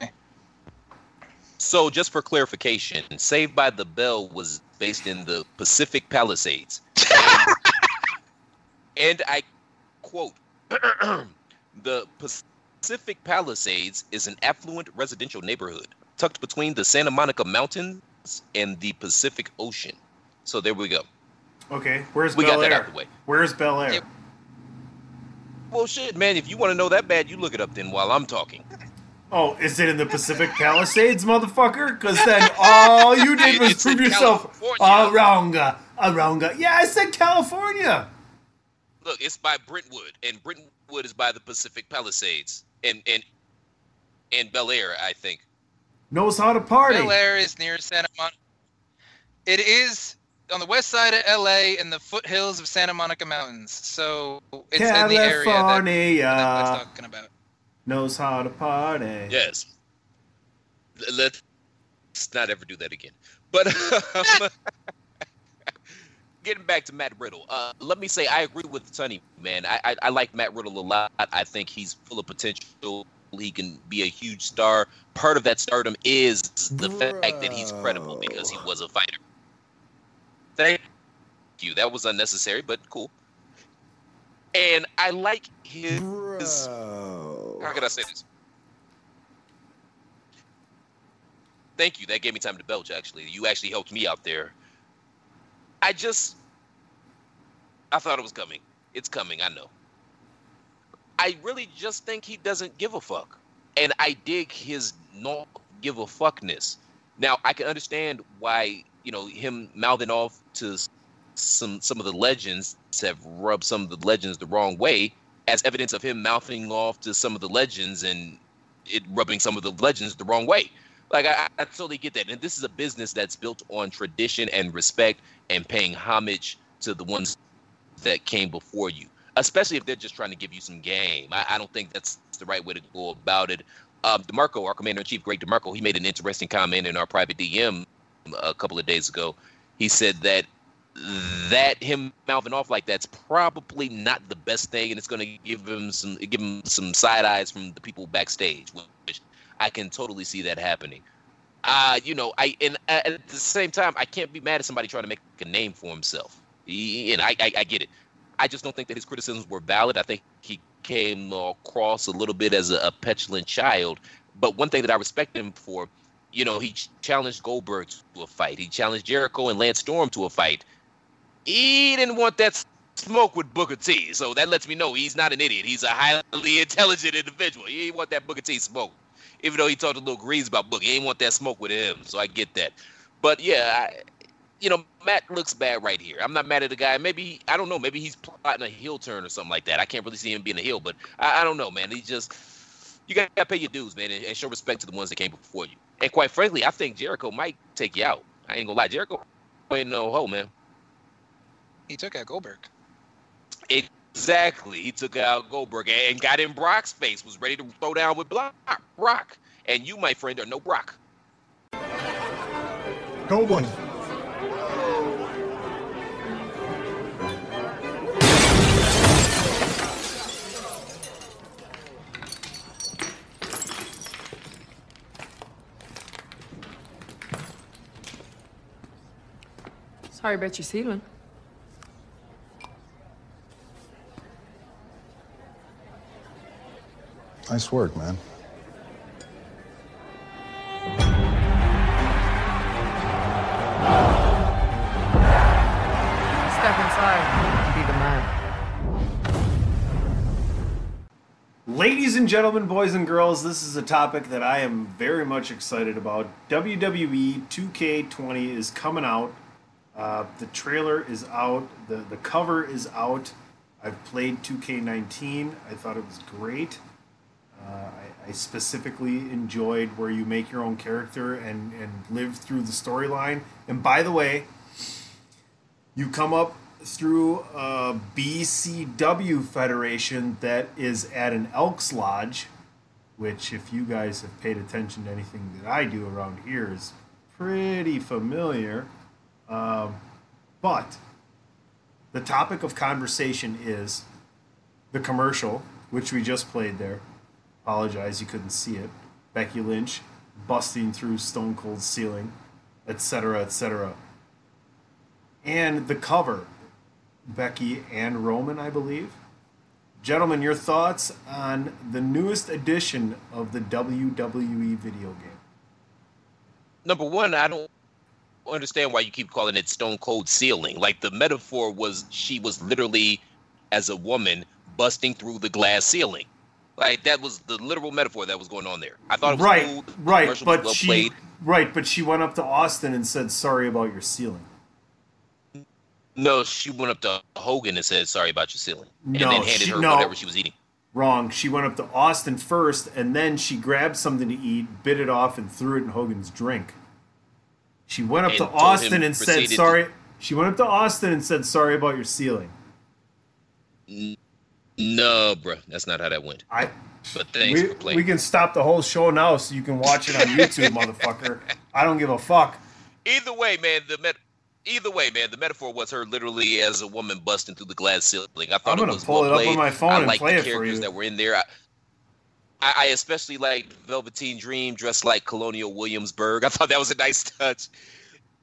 So, just for clarification, Saved by the Bell was based in the Pacific Palisades. And, [laughs] and I quote [clears throat] The Pacific Palisades is an affluent residential neighborhood tucked between the Santa Monica Mountains and the Pacific Ocean. So, there we go. Okay, where's Bel Air? We Bel got that Air? out the way. Where's Bel Air? Yep. Well, shit, man, if you want to know that bad, you look it up then while I'm talking. Oh, is it in the Pacific Palisades, motherfucker? Because then all you did [laughs] was It's prove in yourself California. arounga, arounga. Yeah, I said California. Look, it's by Brentwood, and Brentwood is by the Pacific Palisades, and and and Bel Air, I think. Knows how to party. Bel Air is near Santa Monica. It is on the west side of LA in the foothills of Santa Monica Mountains. So it's in the area that, California that I was talking about. knows how to party. Yes. Let's not ever do that again. But um, [laughs] getting back to Matt Riddle, uh, let me say I agree with Sonny, man. I, I I like Matt Riddle a lot. I think he's full of potential. He can be a huge star. Part of that stardom is the fact that he's credible because he was a fighter. Thank you. That was unnecessary, but cool. And I like his. How can I say this? Thank you. That gave me time to belch. Actually, you actually helped me out there. I just, I thought it was coming. It's coming. I know. I really just think he doesn't give a fuck, and I dig his not give a fuckness. Now I can understand why you know him mouthing off to some some of the legends have rubbed some of the legends the wrong way, as evidence of him mouthing off to some of the legends and it rubbing some of the legends the wrong way. Like I, I totally get that, and this is a business that's built on tradition and respect and paying homage to the ones that came before you, especially if they're just trying to give you some game. I, I don't think that's the right way to go about it. Um, Demarco, our commander in chief, Greg Demarco, he made an interesting comment in our private DM a couple of days ago. He said that that him mouthing off like that's probably not the best thing, and it's going to give him some give him some side eyes from the people backstage, which I can totally see that happening. Uh, you know, I and at the same time, I can't be mad at somebody trying to make a name for himself. He- and I, I, I get it. I just don't think that his criticisms were valid. I think he came across a little bit as a, a petulant child. But one thing that I respect him for, you know, he challenged Goldberg to a fight. He challenged Jericho and Lance Storm to a fight. He didn't want that smoke with Booker T. So that lets me know he's not an idiot. He's a highly [laughs] intelligent individual. He didn't want that Booker T smoke. Even though he talked a little grease about Booker, he didn't want that smoke with him. So I get that. But yeah, I, you know, Matt looks bad right here. I'm not mad at the guy. Maybe I don't know. Maybe he's plotting a heel turn or something like that. I can't really see him being a heel, but I, I don't know, man. He just you got to pay your dues, man, and, and show respect to the ones that came before you. And quite frankly, I think Jericho might take you out. I ain't gonna lie, Jericho ain't no hoe, man. He took out Goldberg. Exactly. He took out Goldberg and got in Brock's face. Was ready to throw down with Brock. Brock. And you, my friend, are no Brock. Go one. Sorry about your ceiling. Nice work, man. Step inside be the man. Ladies and gentlemen, boys and girls, this is a topic that I am very much excited about. WWE 2K20 is coming out. Uh, the trailer is out. The, the cover is out. I've played 2K19. I thought it was great. Uh, I, I specifically enjoyed where you make your own character and, and live through the storyline. And by the way, you come up through a BCW federation that is at an Elks Lodge, which, if you guys have paid attention to anything that I do around here, is pretty familiar. Um, but the topic of conversation is the commercial, which we just played there. Apologize, you couldn't see it. Becky Lynch busting through Stone Cold ceiling, etc., etc. And the cover, Becky and Roman, I believe. Gentlemen, your thoughts on the newest edition of the WWE video game? Number one, I don't understand why you keep calling it Stone Cold ceiling. Like the metaphor was, she was literally, as a woman, busting through the glass ceiling. Like that was the literal metaphor that was going on there. I thought it was right, cool. Right, but well she played. right, but she went up to Austin and said sorry about your ceiling. No, she went up to Hogan and said sorry about your ceiling, and No, then handed she- her no. whatever she was eating. Wrong. She went up to Austin first, and then she grabbed something to eat, bit it off, and threw it in Hogan's drink. She went up to Austin and said proceeded to- sorry. She went up to Austin and said sorry about your ceiling. No, bro, that's not how that went. I. But thanks we, for playing. we can stop the whole show now so you can watch it on YouTube, [laughs] motherfucker. I don't give a fuck. Either way, man, the met. Either way, man, the metaphor was her literally as a woman busting through the glass ceiling. I thought I'm it gonna was pull well it up on my phone I and play the it for characters you. that were in there. I, I, I especially like Velveteen Dream dressed like Colonial Williamsburg. I thought that was a nice touch.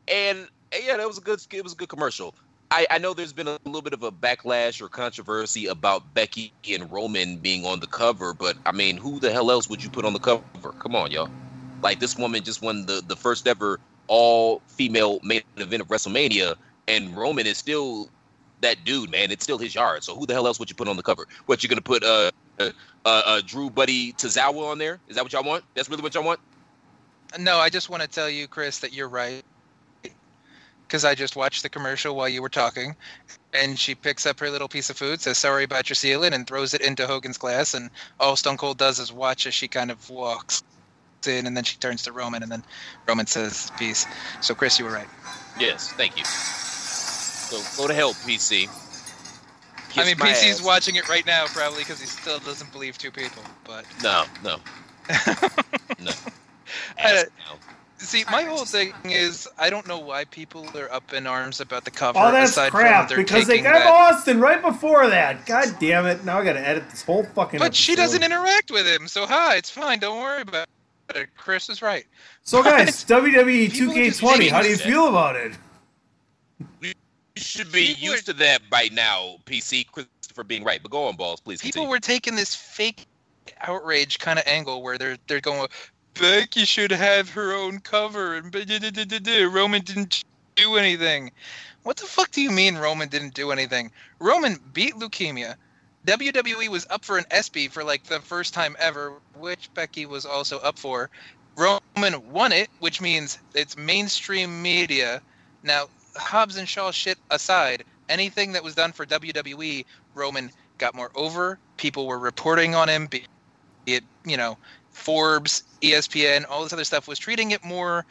And yeah, that was a good. It was a good commercial. I, I know there's been a little bit of a backlash or controversy about Becky and Roman being on the cover, but I mean, who the hell else would you put on the cover? Come on, y'all. Like this woman just won the the first ever all female main event of WrestleMania, and Roman is still that dude, man. It's still his yard. So who the hell else would you put on the cover? What you gonna put uh uh, uh, uh Drew Buddy Tozawa on there? Is that what y'all want? That's really what y'all want? No, I just want to tell you, Chris, that you're right. Because I just watched the commercial while you were talking, and she picks up her little piece of food, says "Sorry about your ceiling," and throws it into Hogan's glass. And all Stone Cold does is watch as she kind of walks in, and then she turns to Roman, and then Roman says "Peace." So, Chris, you were right. Yes, thank you. So go to hell, PC. I mean, my PC's ass. watching it right now, probably because he still doesn't believe two people. But No, no, [laughs] no. I- Ask now. see, my whole thing is I don't know why people are up in arms about the cover. Oh, that's aside crap from because they got that Austin right before that. God damn it! Now I got to edit this whole fucking. But she doesn't interact with him, so hi, it's fine. Don't worry about it. Chris is right. So guys, [laughs] WWE People are just 2K20, how do you feel about it? You should be People used to that by now, PC. Christopher being right, but go on, balls, please. People continue. were taking this fake outrage kind of angle where they're they're going, Becky should have her own cover, and. Roman didn't do anything. What the fuck do you mean Roman didn't do anything? Roman beat leukemia. WWE was up for an ESPY for like the first time ever, which Becky was also up for. Roman won it, which means it's mainstream media. Now, Hobbs and Shaw shit aside, anything that was done for WWE, Roman got more over. People were reporting on him, it, you know, Forbes, ESPN, all this other stuff was treating it more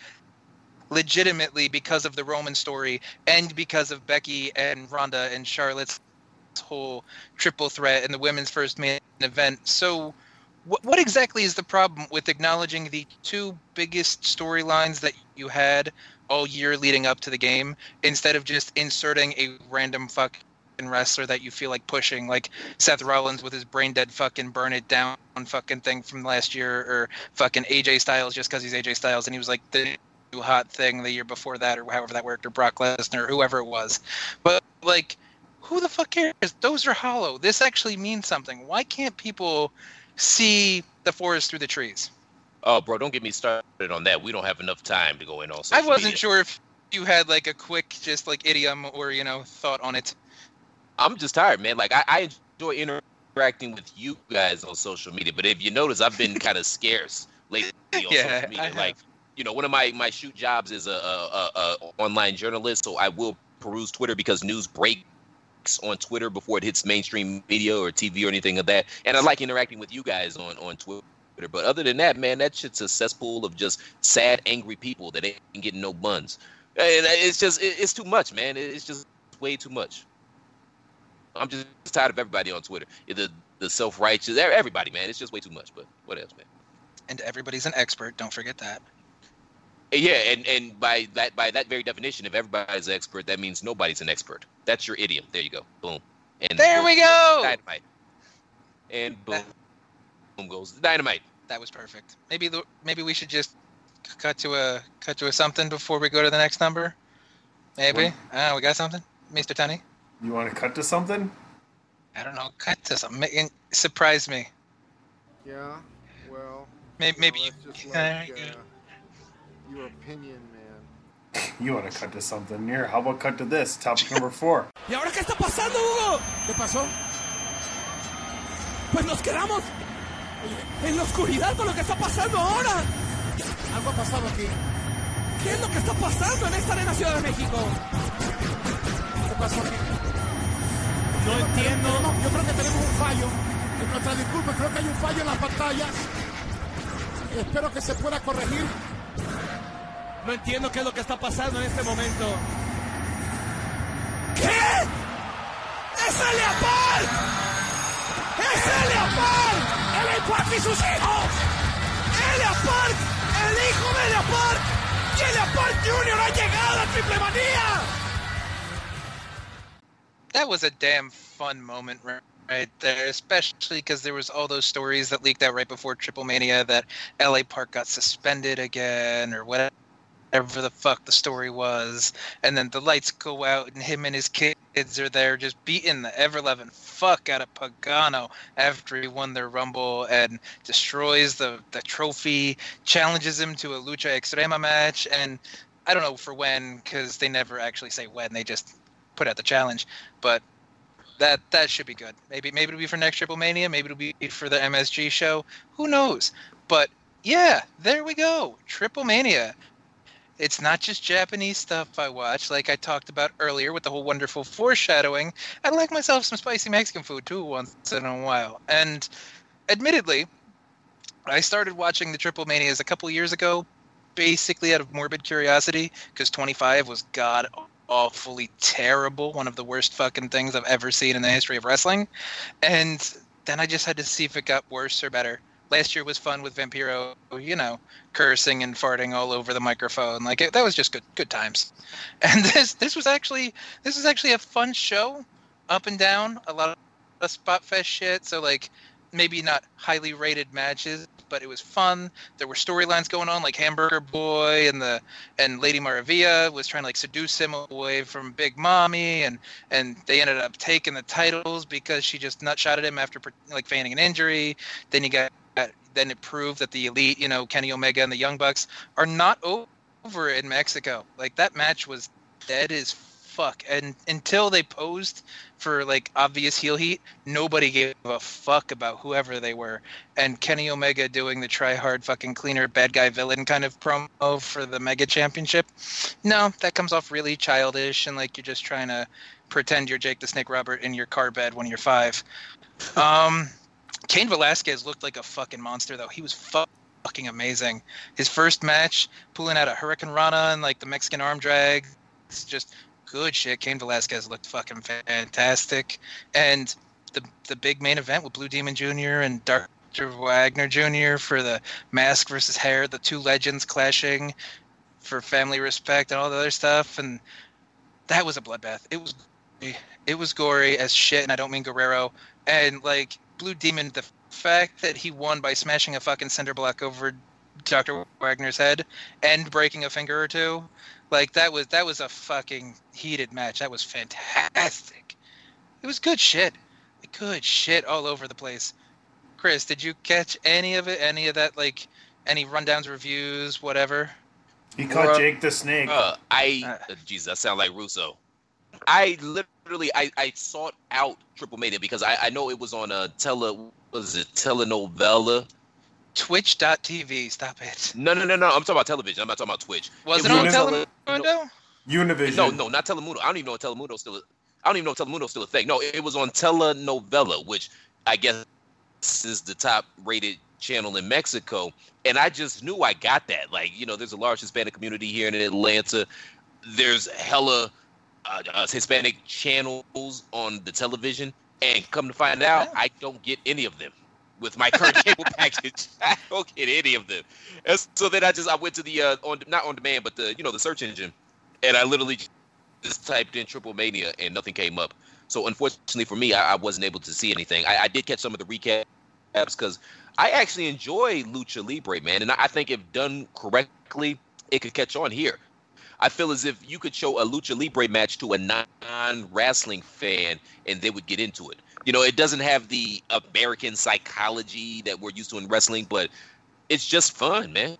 legitimately because of the Roman story and because of Becky and Ronda and Charlotte's whole triple threat and the women's first main event. So, what, what exactly is the problem with acknowledging the two biggest storylines that you had all year leading up to the game instead of just inserting a random fucking wrestler that you feel like pushing, like Seth Rollins with his brain dead fucking burn it down fucking thing from last year, or fucking AJ Styles just because he's AJ Styles and he was like the new hot thing the year before that, or however that worked, or Brock Lesnar, or whoever it was. But like, who the fuck cares? Those are hollow. This actually means something. Why can't people see the forest through the trees? Oh, bro, don't get me started on that. We don't have enough time to go in on. I wasn't media. sure if you had like a quick, just like idiom or you know thought on it. I'm just tired, man. Like I, I enjoy interacting with you guys on social media, but if you notice, I've been kind of [laughs] scarce lately on Yeah, social media. Like, you know, one of my my shoot jobs is a, a, a, a online journalist, so I will peruse Twitter because news breaks on Twitter before it hits mainstream media or TV or anything of that. And I like interacting with you guys on on Twitter. But other than that, man, that shit's a cesspool of just sad, angry people that ain't getting no buns. It's just, it's too much, man. It's just way too much. I'm just tired of everybody on Twitter. The the self righteous, everybody, man. It's just way too much. But what else, man? And everybody's an expert. Don't forget that. Yeah, and and by that by that very definition, if everybody's an expert, that means nobody's an expert. That's your idiom. There you go. Boom. And There boom, we go. Dynamite. And boom goes the dynamite. That was perfect. Maybe the, maybe we should just cut to a cut to a something before we go to the next number. Maybe. Ah, we got something, Mister Tony. You want to cut to something? I don't know. Cut to something. Surprise me. Yeah, well, Maybe maybe you you. know, that's just [laughs] like uh, your opinion, man. [laughs] You want to cut to something? Here, how about cut to this? Topic number four. [laughs] ¿Y ahora qué está pasando, Hugo? ¿Qué pasó? Pues nos quedamos en la oscuridad con lo que está pasando ahora. Algo ha pasado aquí. ¿Qué es lo que está pasando en esta arena Ciudad de México? ¿Qué pasó aquí? No entiendo. yo creo que tenemos un fallo. En nuestra disculpa, creo que hay un fallo en las pantallas. Espero que se pueda corregir. No entiendo qué es lo que está pasando en este momento. ¿Qué? ¡Es Elia Park! ¡Es Elia Park! ¡LA Park y sus hijos! ¡LA Park! ¡El hijo de LA Park! ¡Y LA Park Jr. ha llegado a Triple Manía! That was a damn fun moment ri- right there, especially because there was all those stories that leaked out right before Triplemania that LA Park got suspended again or whatever the fuck the story was, and then the lights go out and him and his kids are there just beating the ever loving fuck out of Pagano after he won their Rumble and destroys the the trophy, challenges him to a Lucha Extrema match, and I don't know for when because they never actually say when they just put out the challenge, but that that should be good. Maybe maybe it'll be for next Triplemania. Maybe it'll be for the MSG show. Who knows? But yeah, there we go. Triplemania. It's not just Japanese stuff I watch, like I talked about earlier with the whole wonderful foreshadowing. I like myself some spicy Mexican food too once in a while. And admittedly, I started watching the Triplemanias a couple years ago, basically out of morbid curiosity, because 25 was god awfully terrible, one of the worst fucking things I've ever seen in the history of wrestling. And then I just had to see if it got worse or better. Last year was fun with Vampiro, you know, cursing and farting all over the microphone. Like it, that was just good, good times. [laughs] And this, this was actually, this was actually a fun show, up and down, a lot of spot fest shit. So like, maybe not highly rated matches, but it was fun. There were storylines going on, like Hamburger Boy and the and Lady Maravilla was trying to like seduce him away from Big Mommy, and and they ended up taking the titles because she just nutshot at him after like feigning an injury. Then you got then it proved that the elite, you know, Kenny Omega and the Young Bucks are not over in Mexico. Like that match was dead as fuck. And until they posed for like obvious heel heat, nobody gave a fuck about whoever they were. And Kenny Omega doing the try hard fucking cleaner bad guy villain kind of promo for the Mega Championship. No, that comes off really childish and like you're just trying to pretend you're Jake the Snake Robert in your car bed when you're five. Um, Cain Velasquez looked like a fucking monster though. He was fu- fucking amazing. His first match, pulling out a hurricanrana and like the Mexican arm drag, it's just good shit. Cain Velasquez looked fucking fantastic, and the the big main event with Blue Demon Jr. and Dr. Wagner Jr. for the mask versus hair, the two legends clashing for family respect and all the other stuff, and that was a bloodbath. It was it was gory as shit, and I don't mean Guerrero. And like Blue Demon, the fact that he won by smashing a fucking cinder block over Dr. Wagner's head and breaking a finger or two, like that was that was a fucking heated match. That was fantastic. It was good shit. Good shit all over the place. Chris, did you catch any of it? Any of that? Like any rundowns, reviews, whatever? He caught Jake the Snake. Uh, I, Jesus, that sound like Russo. I literally, I, I sought out Triplemania because I, I know it was on a tele, was it telenovela? Twitch.tv, stop it. No, no, no, no. I'm talking about television. I'm not talking about Twitch. Was it, on Telemundo? Univision. No, no, not Telemundo. I don't even know if Telemundo's still. A, I don't even know if Telemundo's still a thing. No, it was on telenovela, which I guess is the top rated channel in Mexico. And I just knew I got that. Like, you know, there's a large Hispanic community here in Atlanta. There's hella uh, uh, Hispanic channels on the television, and come to find out, I don't get any of them with my current [laughs] cable package. [laughs] I don't get any of them. And so then I just I went to the uh, on not on demand, but the you know the search engine, and I literally just typed in Triplemania, and nothing came up. So unfortunately for me, I, I wasn't able to see anything. I, I did catch some of the recaps because I actually enjoy Lucha Libre, man, and I, I think if done correctly, it could catch on here. I feel as if you could show a lucha libre match to a non-wrestling fan and they would get into it. You know, it doesn't have the American psychology that we're used to in wrestling, but it's just fun, man.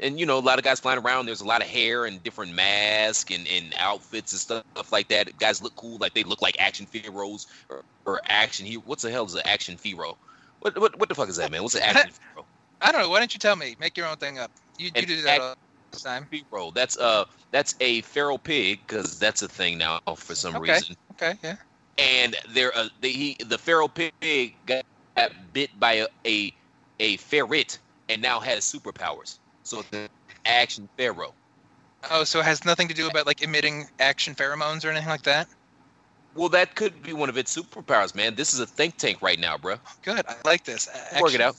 And you know, a lot of guys flying around. There's a lot of hair and different masks and, and outfits and stuff like that. Guys look cool, like they look like action heroes or, or action hero. What's the hell is an action hero? What, what what the fuck is that, man? What's an [laughs] action hero? I don't know. Why don't you tell me? Make your own thing up. You, you do that all time. Hero. That's uh that's a feral pig because that's a thing now for some Okay. reason. Okay. Yeah. and there uh, the, he the feral pig got, bit by a, a a ferret and now has superpowers. So the action pharaoh. Oh, so it has nothing to do about like emitting action pheromones or anything like that. Well, that could be one of its superpowers, man. This is a think tank right now, bro. Good. I like this. A- Work it action out.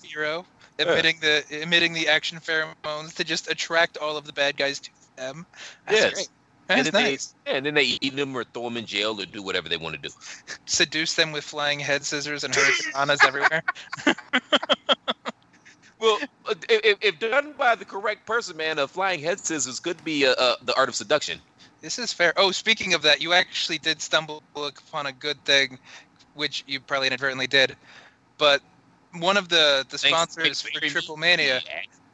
Hero Yeah. emitting the emitting the action pheromones to just attract all of the bad guys to them. That's yes. great. And That's then, nice. they, and then they eat them or throw them in jail or do whatever they want to do. Seduce them with flying head scissors and hurricanes [laughs] everywhere. [laughs] Well, if, if done by the correct person, man, a flying head scissors could be uh, uh, the art of seduction. This is fair. Oh, speaking of that, you actually did stumble upon a good thing, which you probably inadvertently did. But one of the, the sponsors for Triplemania.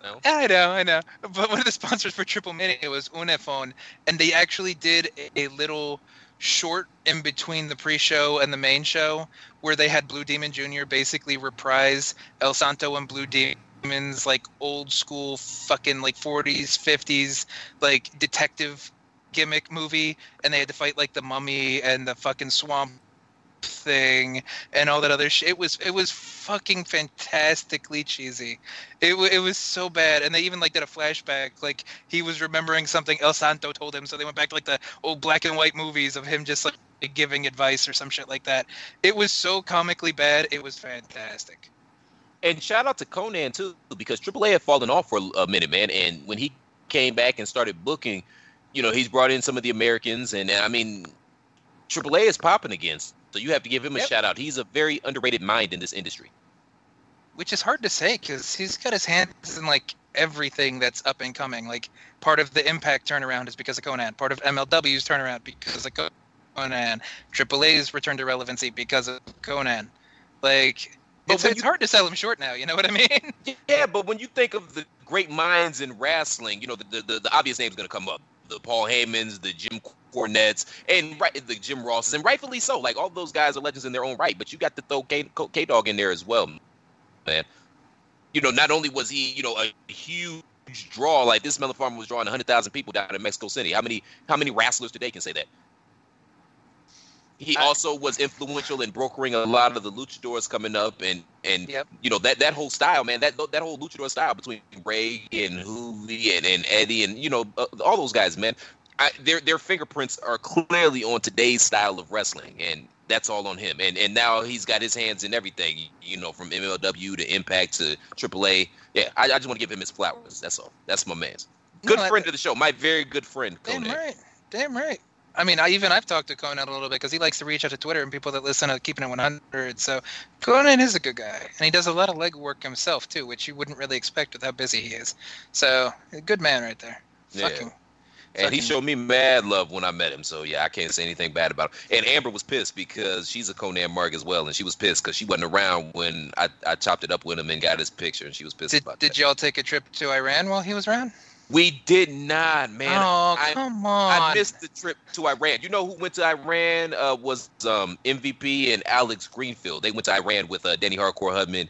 No? I know, I know. But one of the sponsors for Triplemania was Unefon, and they actually did a, a little short in between the pre-show and the main show where they had Blue Demon Jr. basically reprise El Santo and Blue Demon's like old school fucking like 40s 50s like detective gimmick movie and they had to fight like the mummy and the fucking swamp thing and all that other shit. It was it was fucking fantastically cheesy. It wa- it was so bad, and they even like did a flashback. Like he was remembering something El Santo told him, so they went back to like the old black and white movies of him just like giving advice or some shit like that. It was so comically bad. It was fantastic. And shout out to Konnan too, because AAA had fallen off for a minute, man. And when he came back and started booking, you know, he's brought in some of the Americans, and I mean, AAA is popping again. So you have to give him a Yep. shout out. He's a very underrated mind in this industry. which is hard to say because he's got his hands in like everything that's up and coming. Like part of the Impact turnaround is because of Konnan. Part of MLW's turnaround because of Konnan. AAA's return to relevancy because of Konnan. Like it's, it's you- hard to sell him short now. You know what I mean? Yeah, but when you think of the great minds in wrestling, you know, the the, the, the obvious names going to come up: the Paul Heymans, the Jim Cornettes, and right the Jim Rosses, and rightfully so. Like all those guys are legends in their own right. But you got to throw K Dog in there as well, man. You know, not only was he, you know, a huge draw, like this Melon Farmer was drawing 100,000 people down in Mexico City. How many how many wrestlers today can say that? He also was influential in brokering a lot of the luchadors coming up, and and you know that that whole style, man, that that whole luchador style between Rey and Juvi and, and Eddie and you know uh, all those guys, man, I, their their fingerprints are clearly on today's style of wrestling, and that's all on him. And and now he's got his hands in everything, you know, from MLW to Impact to AAA. Yeah, I, I just want to give him his flowers. That's all. That's my man's good No, I- friend of the show, my very good friend Damn right. Damn right. I mean, I even I've talked to Konnan a little bit because he likes to reach out to Twitter and people that listen to Keeping It 100. So Konnan is a good guy, and he does a lot of legwork himself too, which you wouldn't really expect with how busy he is. So a good man right there. Yeah. Fucking. And he showed me mad love when I met him. So yeah, I can't say anything bad about him. And Amber was pissed because she's a Konnan Mark as well, and she was pissed because she wasn't around when I, I chopped it up with him and got his picture, and she was pissed Did, about did y'all take a trip to Iran while he was around? We did not, man. Oh, I, come on. I missed the trip to Iran. You know who went to Iran uh, was um, MVP and Alex Greenfield. They went to Iran with uh, Danny Hardcore Hudman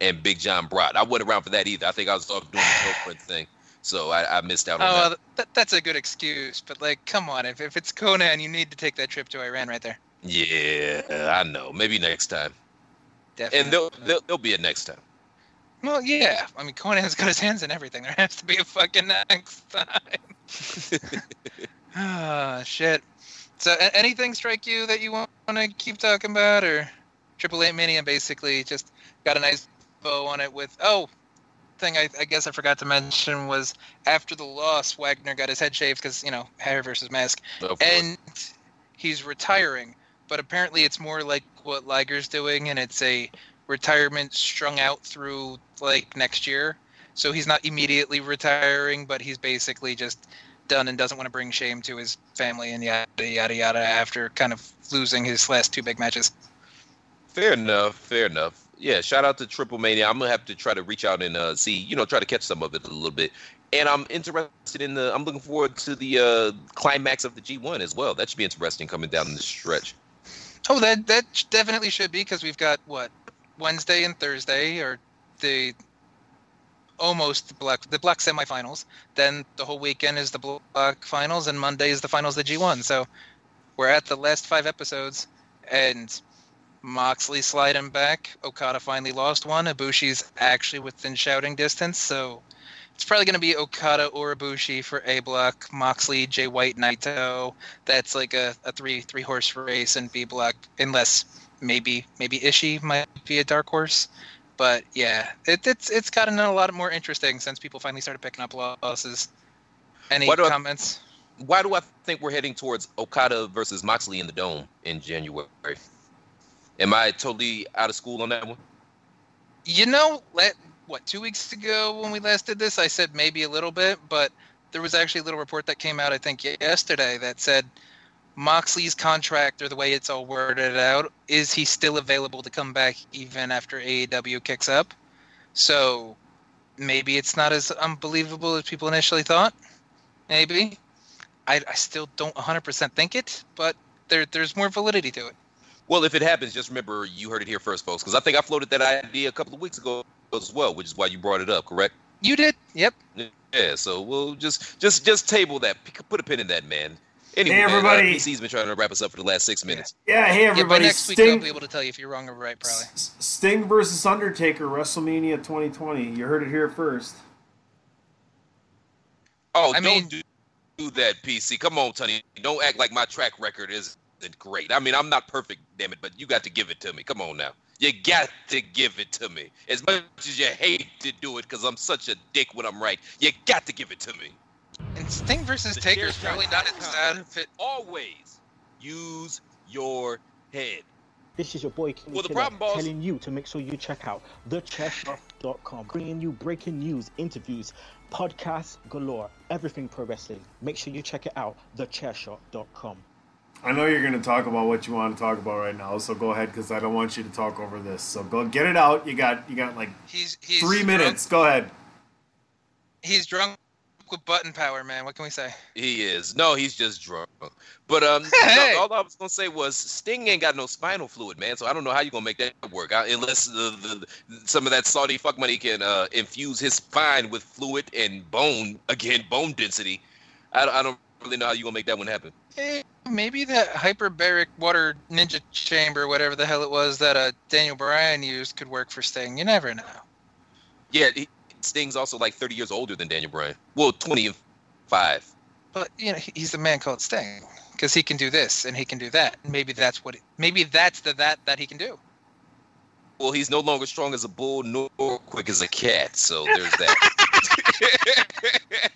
and Big John Brott. I wasn't around for that either. I think I was off doing the girlfriend [sighs] thing, so I, I missed out on Oh, that. that, that's a good excuse, but like, come on, if, if it's Konnan, you need to take that trip to Iran right there. Yeah, I know. Maybe next time. Definitely. And there'll, there'll, there'll be a next time. Well, yeah. I mean, Konnan's got his hands in everything. There has to be a fucking next time. [laughs] Ah, shit. So, a- anything strike you that you want to keep talking about, or Triple Eight Mania basically just got a nice bow on it with oh. Thing I, I guess I forgot to mention was after the loss, Wagner got his head shaved because you know hair versus mask, course. and he's retiring. But apparently, it's more like what Liger's doing, and it's a retirement strung out through like next year. So he's not immediately retiring, but he's basically just done and doesn't want to bring shame to his family and yada yada yada after kind of losing his last two big matches. Fair enough. Fair enough. Yeah. Shout out to Triplemania. I'm gonna have to try to reach out and uh, see, you know, try to catch some of it a little bit. And I'm interested in the. I'm looking forward to the uh, climax of the G1 as well. That should be interesting coming down the stretch. Oh, that that definitely should be because we've got what Wednesday and Thursday are the almost the black the black semifinals. Then the whole weekend is the black finals, and Monday is the finals of the G1. So we're at the last five episodes, and Moxley sliding back. Okada finally lost one. Ibushi's actually within shouting distance, so it's probably going to be Okada or Ibushi for A block. Moxley, Jay White, Naito. That's like a, a three three horse race in B block, unless maybe maybe Ishii might be a dark horse. But yeah, it, it's it's gotten a lot more interesting since people finally started picking up losses. Any Why do I- comments? Why do I think we're heading towards Okada versus Moxley in the Dome in January? Am I totally out of school on that one? You know, let, what two weeks ago when we last did this, I said maybe a little bit, but there was actually a little report that came out, I think yesterday, that said Moxley's contract, or the way it's all worded out, is he still available to come back even after AEW kicks up? So maybe it's not as unbelievable as people initially thought. Maybe. I, I still don't 100% think it, but there there's more validity to it. Well, if it happens, just remember you heard it here first, folks. Because I think I floated that idea a couple of weeks ago as well, which is why you brought it up. Correct? You did. Yep. Yeah. So we'll just just just table that. Put a pin in that, man. Anyway, Hey, man, uh, everybody. PC's been trying to wrap us up for the last six minutes. Yeah, hey Yeah, by everybody. next week I'll Sting, be able to tell you if you're wrong or right, probably. Sting versus Undertaker, WrestleMania 2020. You heard it here first. Oh, I don't mean- do, do that, PC. Come on, Tony. Don't act like my track record isn't great. I mean, I'm not perfect, damn it, but you got to give it to me. Come on now. You got to give it to me. As much as you hate to do it because I'm such a dick when I'm right, you got to give it to me. And Sting versus The Taker is probably not as bad. Fit. Always use your head. This is your boy Kenny Well, the Killer problem, boss- telling you to make sure you check out thechairshot.com, bringing you breaking news, interviews, podcasts galore, everything pro wrestling. Make sure you check it out, thechairshot.com. I know you're going to talk about what you want to talk about right now, so go ahead because I don't want you to talk over this. So go get it out. You got you got like He's he's three drunk- minutes. Go ahead. He's drunk with button power, man. What can we say? He is. No, he's just drunk. But um, [laughs] Hey! no, all I was gonna say was Sting ain't got no spinal fluid, man. So I don't know how you gonna make that work, I, unless the, the some of that Saudi fuck money can uh, infuse his spine with fluid and bone again, bone density. I, don't- I don't really know how you gonna make that one happen. Eh, maybe that hyperbaric water ninja chamber, whatever the hell it was that uh, Daniel Bryan used, could work for Sting. You never know. Yeah, he, Sting's also like 30 years older than Daniel Bryan. Well, 25. But you know, he's the man called Sting because he can do this and he can do that. Maybe that's what. It, maybe that's the that that he can do. Well, he's no longer strong as a bull nor quick as a cat. So there's that.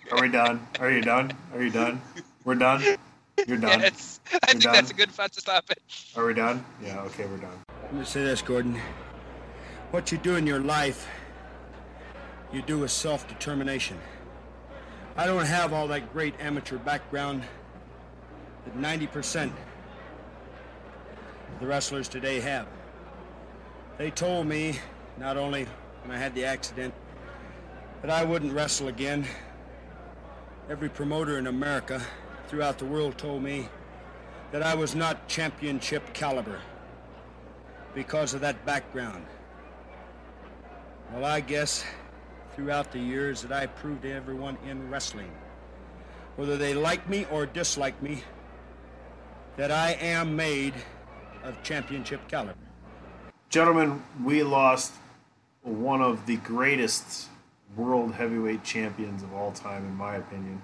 [laughs] Are we done? Are you done? Are you done? We're done. You're done. Yes, I You're think done? that's a good spot to stop it. Are we done? Yeah. Okay, we're done. Let me say this, Gordon. What you do in your life, you do with self determination. I don't have all that great amateur background that 90% of the wrestlers today have. They told me, not only when I had the accident, that I wouldn't wrestle again. Every promoter in America throughout the world told me that I was not championship caliber because of that background. Well, I guess throughout the years that I proved to everyone in wrestling, whether they like me or dislike me, that I am made of championship caliber. Gentlemen, we lost one of the greatest world heavyweight champions of all time, in my opinion.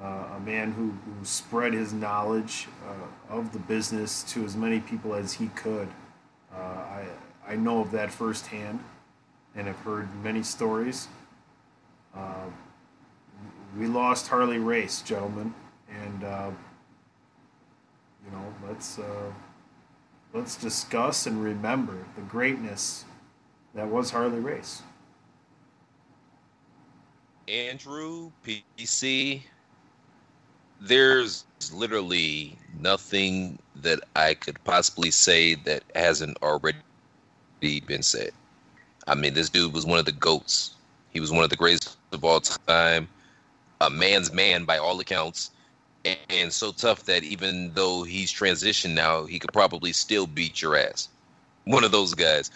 Uh, a man who, who spread his knowledge uh, of the business to as many people as he could. Uh, I, I know of that firsthand and have heard many stories. Uh, we lost Harley Race, gentlemen, and uh, you know let's uh, let's discuss and remember the greatness that was Harley Race. Andrew, PC, there's literally nothing that I could possibly say that hasn't already been said. I mean, this dude was one of the GOATs. He was one of the greatest of all time, a man's man by all accounts, and, and so tough that even though he's transitioned now, he could probably still beat your ass. One of those guys.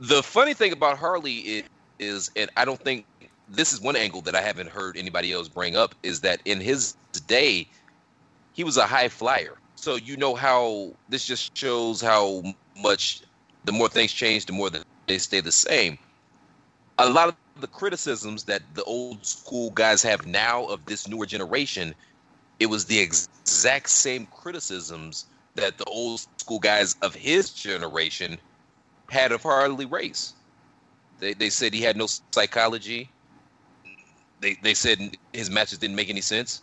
The funny thing about Harley is, is and I don't think this is one angle that I haven't heard anybody else bring up is that in his day, he was a high flyer. So you know how this just shows how much the more things change, the more that they stay the same. A lot of the criticisms that the old school guys have now of this newer generation, it was the ex- exact same criticisms that the old school guys of his generation had of Harley Race. They, they said he had no psychology. They, they said his matches didn't make any sense.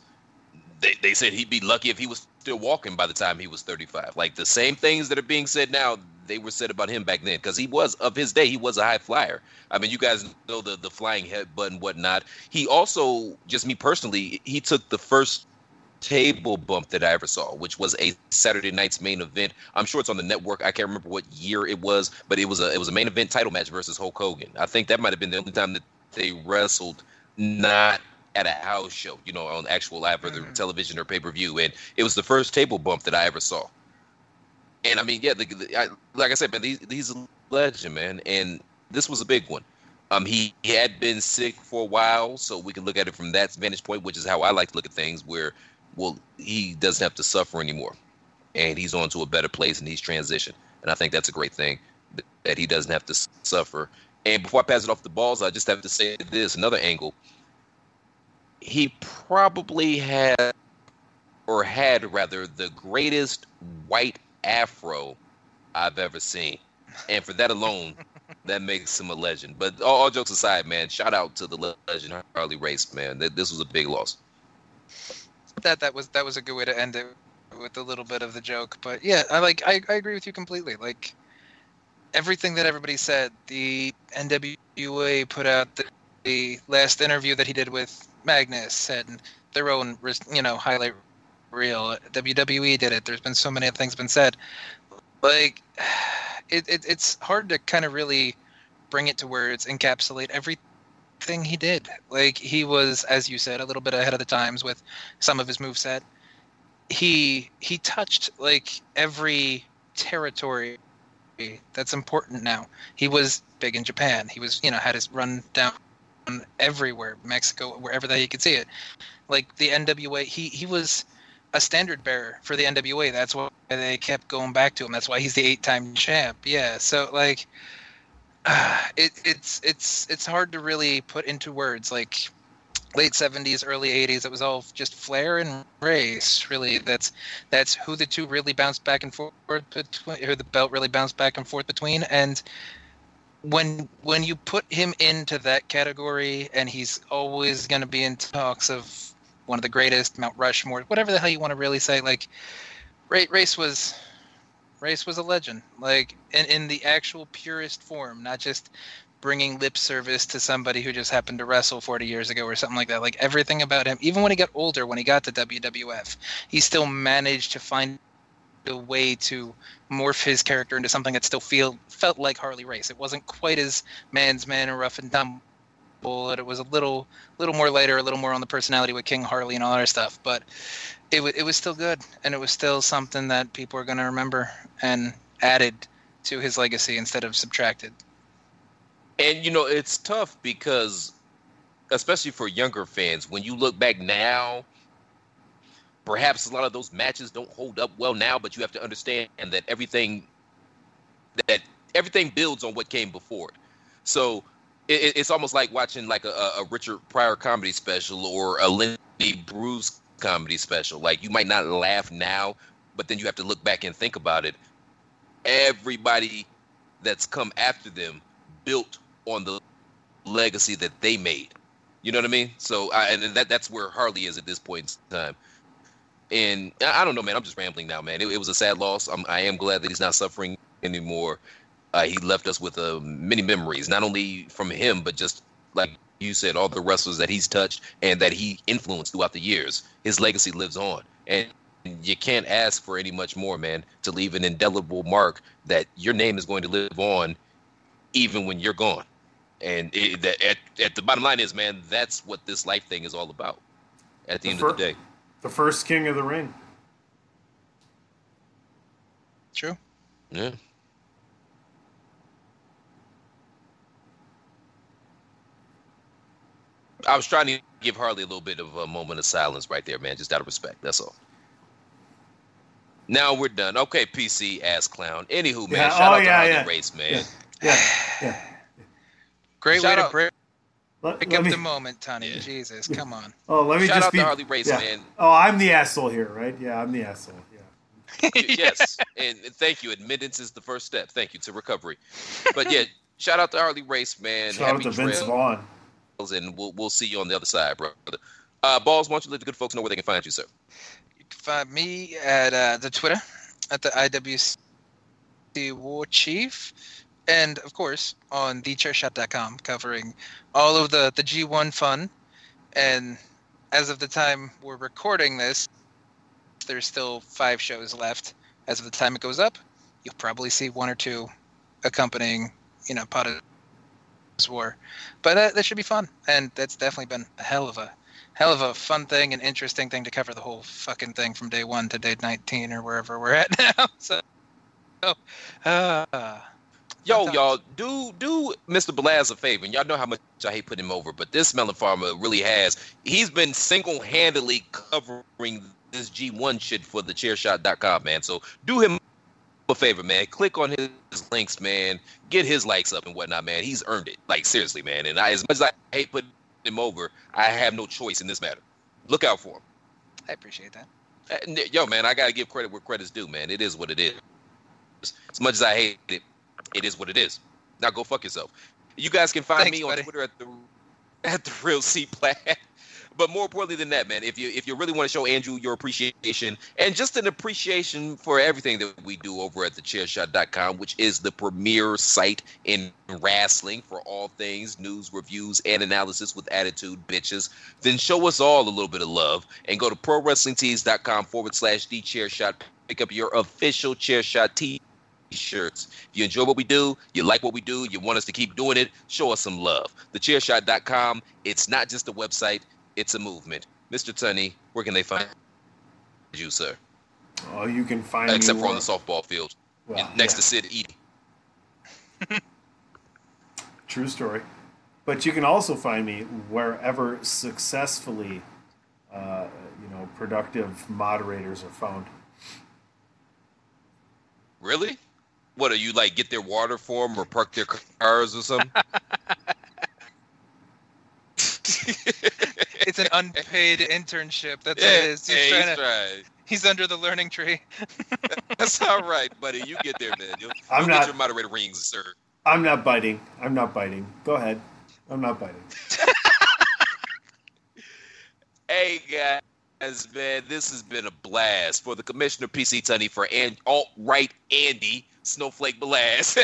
They, they said he'd be lucky if he was still walking by the time he was 35. Like the same things that are being said now, they were said about him back then because he was of his day. He was a high flyer. I mean, you guys know the the flying headbutt and whatnot. He also, just me personally, he took the first table bump that I ever saw, which was a Saturday night's main event. I'm sure it's on the network. I can't remember what year it was, but it was a it was a main event title match versus Hulk Hogan. I think that might have been the only time that they wrestled not at a house show, you know, on actual live or the mm. television or pay per view, and it was the first table bump that I ever saw. And I mean, yeah, the, the, I, like I said, man, he's, he's a legend, man, and this was a big one. Um, he, he had been sick for a while, so we can look at it from that vantage point, which is how I like to look at things. Where, well, he doesn't have to suffer anymore, and he's on to a better place, and he's transitioned, and I think that's a great thing that, that he doesn't have to suffer. And before I pass it off the balls, I just have to say this another angle. He probably had, or had rather, the greatest white afro I've ever seen, and for that alone, [laughs] that makes him a legend. But all, all jokes aside, man, shout out to the legend Harley Race, man. This was a big loss. that that was that was a good way to end it with a little bit of the joke but yeah i like i, I agree with you completely like everything that everybody said the nwa put out the, the last interview that he did with magnus and their own you know highlight reel wwe did it. There's been so many things been said. Like [sighs] it, it it's hard to kind of really bring it to words encapsulate everything he did. Like he was as you said a little bit ahead of the times with some of his moveset. He he touched like every territory that's important now. He was big in japan. He was you know had his run down everywhere mexico wherever that he could see it. Like the nwa he he was a standard bearer for the nwa that's why they kept going back to him. That's why he's the eight time champ. Yeah so like [sighs] it, it's it's it's hard to really put into words like late 70s early 80s it was all just flair and race really. That's that's who the two really bounced back and forth between who the belt really bounced back and forth between. And when when you put him into that category and he's always going to be in talks of one of the greatest mount rushmore whatever the hell you want to really say like Ra- race was race was a legend. Like in, in the actual purest form not just bringing lip service to somebody who just happened to wrestle 40 years ago or something like that. Like everything about him even when he got older when he got to wwf he still managed to find a way to morph his character into something that still feel felt like harley race. It wasn't quite as man's man and rough and tumble it was a little little more lighter a little more on the personality with king harley and all that stuff but it, wa it was still good and it was still something that people are going to remember and added to his legacy instead of subtracted And you know, it's tough because, especially for younger fans, when you look back now, perhaps a lot of those matches don't hold up well now. But you have to understand that everything that everything builds on what came before it. So it, it- it's almost like watching like a, a Richard Pryor comedy special or a Lenny Bruce comedy special. Like you might not laugh now, but then you have to look back and think about it. Everybody that's come after them built on the legacy that they made. You know what I mean? So, I, and that that's where Harley is at this point in time. And I I don't know, man. I'm just rambling now, man. It, it was a sad loss. I'm, I am glad that he's not suffering anymore. Uh, he left us with uh, many memories, not only from him, but just like you said, all the wrestlers that he's touched and that he influenced throughout the years. His legacy lives on, and you can't ask for any much more, man, to leave an indelible mark that your name is going to live on, even when you're gone. And it, that, at, at the bottom line is, man, that's what this life thing is all about. At the, end of the day, The first king of the ring. True. yeah. I was trying to give Harley a little bit of a moment of silence right there, man, just out of respect. That's all. Now we're done. Okay, PC ass clown. Anywho, man, Yeah, shout oh, out to Harley yeah. Race, man. Yeah, yeah. Great Shout way out- to break, Let- break let up me- the moment, Tony. Jesus, come on. Oh, let me Shout just out be. to Harley Race, yeah. man. Oh, I'm the asshole here, right? Yeah, I'm the asshole. Yeah. [laughs] yes, and, and thank you. Admittance is the first step. Thank you to recovery. But yeah, [laughs] shout out to Harley Race, man. Shout out Happy to Vince Vaughn. And we'll we'll see you on the other side, brother. Uh, Balls, why don't you let the good folks know where they can find you, sir? You can find me at uh, the Twitter at the IWC War Chief, and of course on thechairshot.com, covering all of the the G1 fun. And as of the time we're recording this, there's still five shows left. As of the time it goes up, you'll probably see one or two accompanying, you know, Potter's War. But that, that should be fun, and that's definitely been a hell of a hell of a fun thing and interesting thing to cover the whole fucking thing from day one to day 19 or wherever we're at [laughs] now. So, so uh, Yo, y'all, do do Mr. Blaz a favor, and y'all know how much I hate putting him over, but this melon farmer really has. He's been single-handedly covering this G1 shit for the chairshot.com, man. So do him a favor, man. Click on his links, man. Get his likes up and whatnot, man. He's earned it. Like seriously, man. And I, as much as I hate putting him over, I have no choice in this matter. Look out for him. I appreciate that. Uh, Yo, man, I gotta give credit where credit's due, man. It is what it is. As much as I hate it, it is what it is. Now go fuck yourself. You guys can find Thanks, me on buddy. Twitter at the [laughs] at the real C Platt. But more importantly than that, man, if you if you really want to show Andrew your appreciation and just an appreciation for everything that we do over at thechairshot.com, which is the premier site in wrestling for all things news, reviews, and analysis with attitude, bitches, then show us all a little bit of love and go to prowrestlingtees.com forward slash the chair shot. Pick up your official chair shot tee shirts. If you enjoy what we do, you like what we do, you want us to keep doing it, show us some love. Thechairshot.com, it's not just a website, it's a movement. Mr. Tunney, where can they find you, sir? Oh, you can find Except me for on the softball field. Well, next yeah. to Sid eating. [laughs] True story. But you can also find me wherever successfully, uh, you know, productive moderators are found. Really? What are you like? Get their water for them or park their cars or something? [laughs] It's an unpaid internship. That's Yeah, what it is. He's, yeah, he's to, trying. he's under the learning tree. [laughs] That's all right, buddy. You get there, man. You'll, I'm you'll not- get your moderator rings, sir. I'm not biting. I'm not biting. Go ahead. I'm not biting. [laughs] Hey guys, man, this has been a blast for the Commissioner PC Tunney for and alt right Andy Snowflake Blast.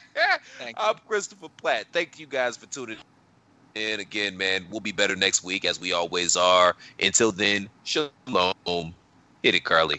[laughs] I'm Christopher Platt. Thank you guys for tuning in again, man. We'll be better next week as we always are. Until then, shalom. Hit it, Carly.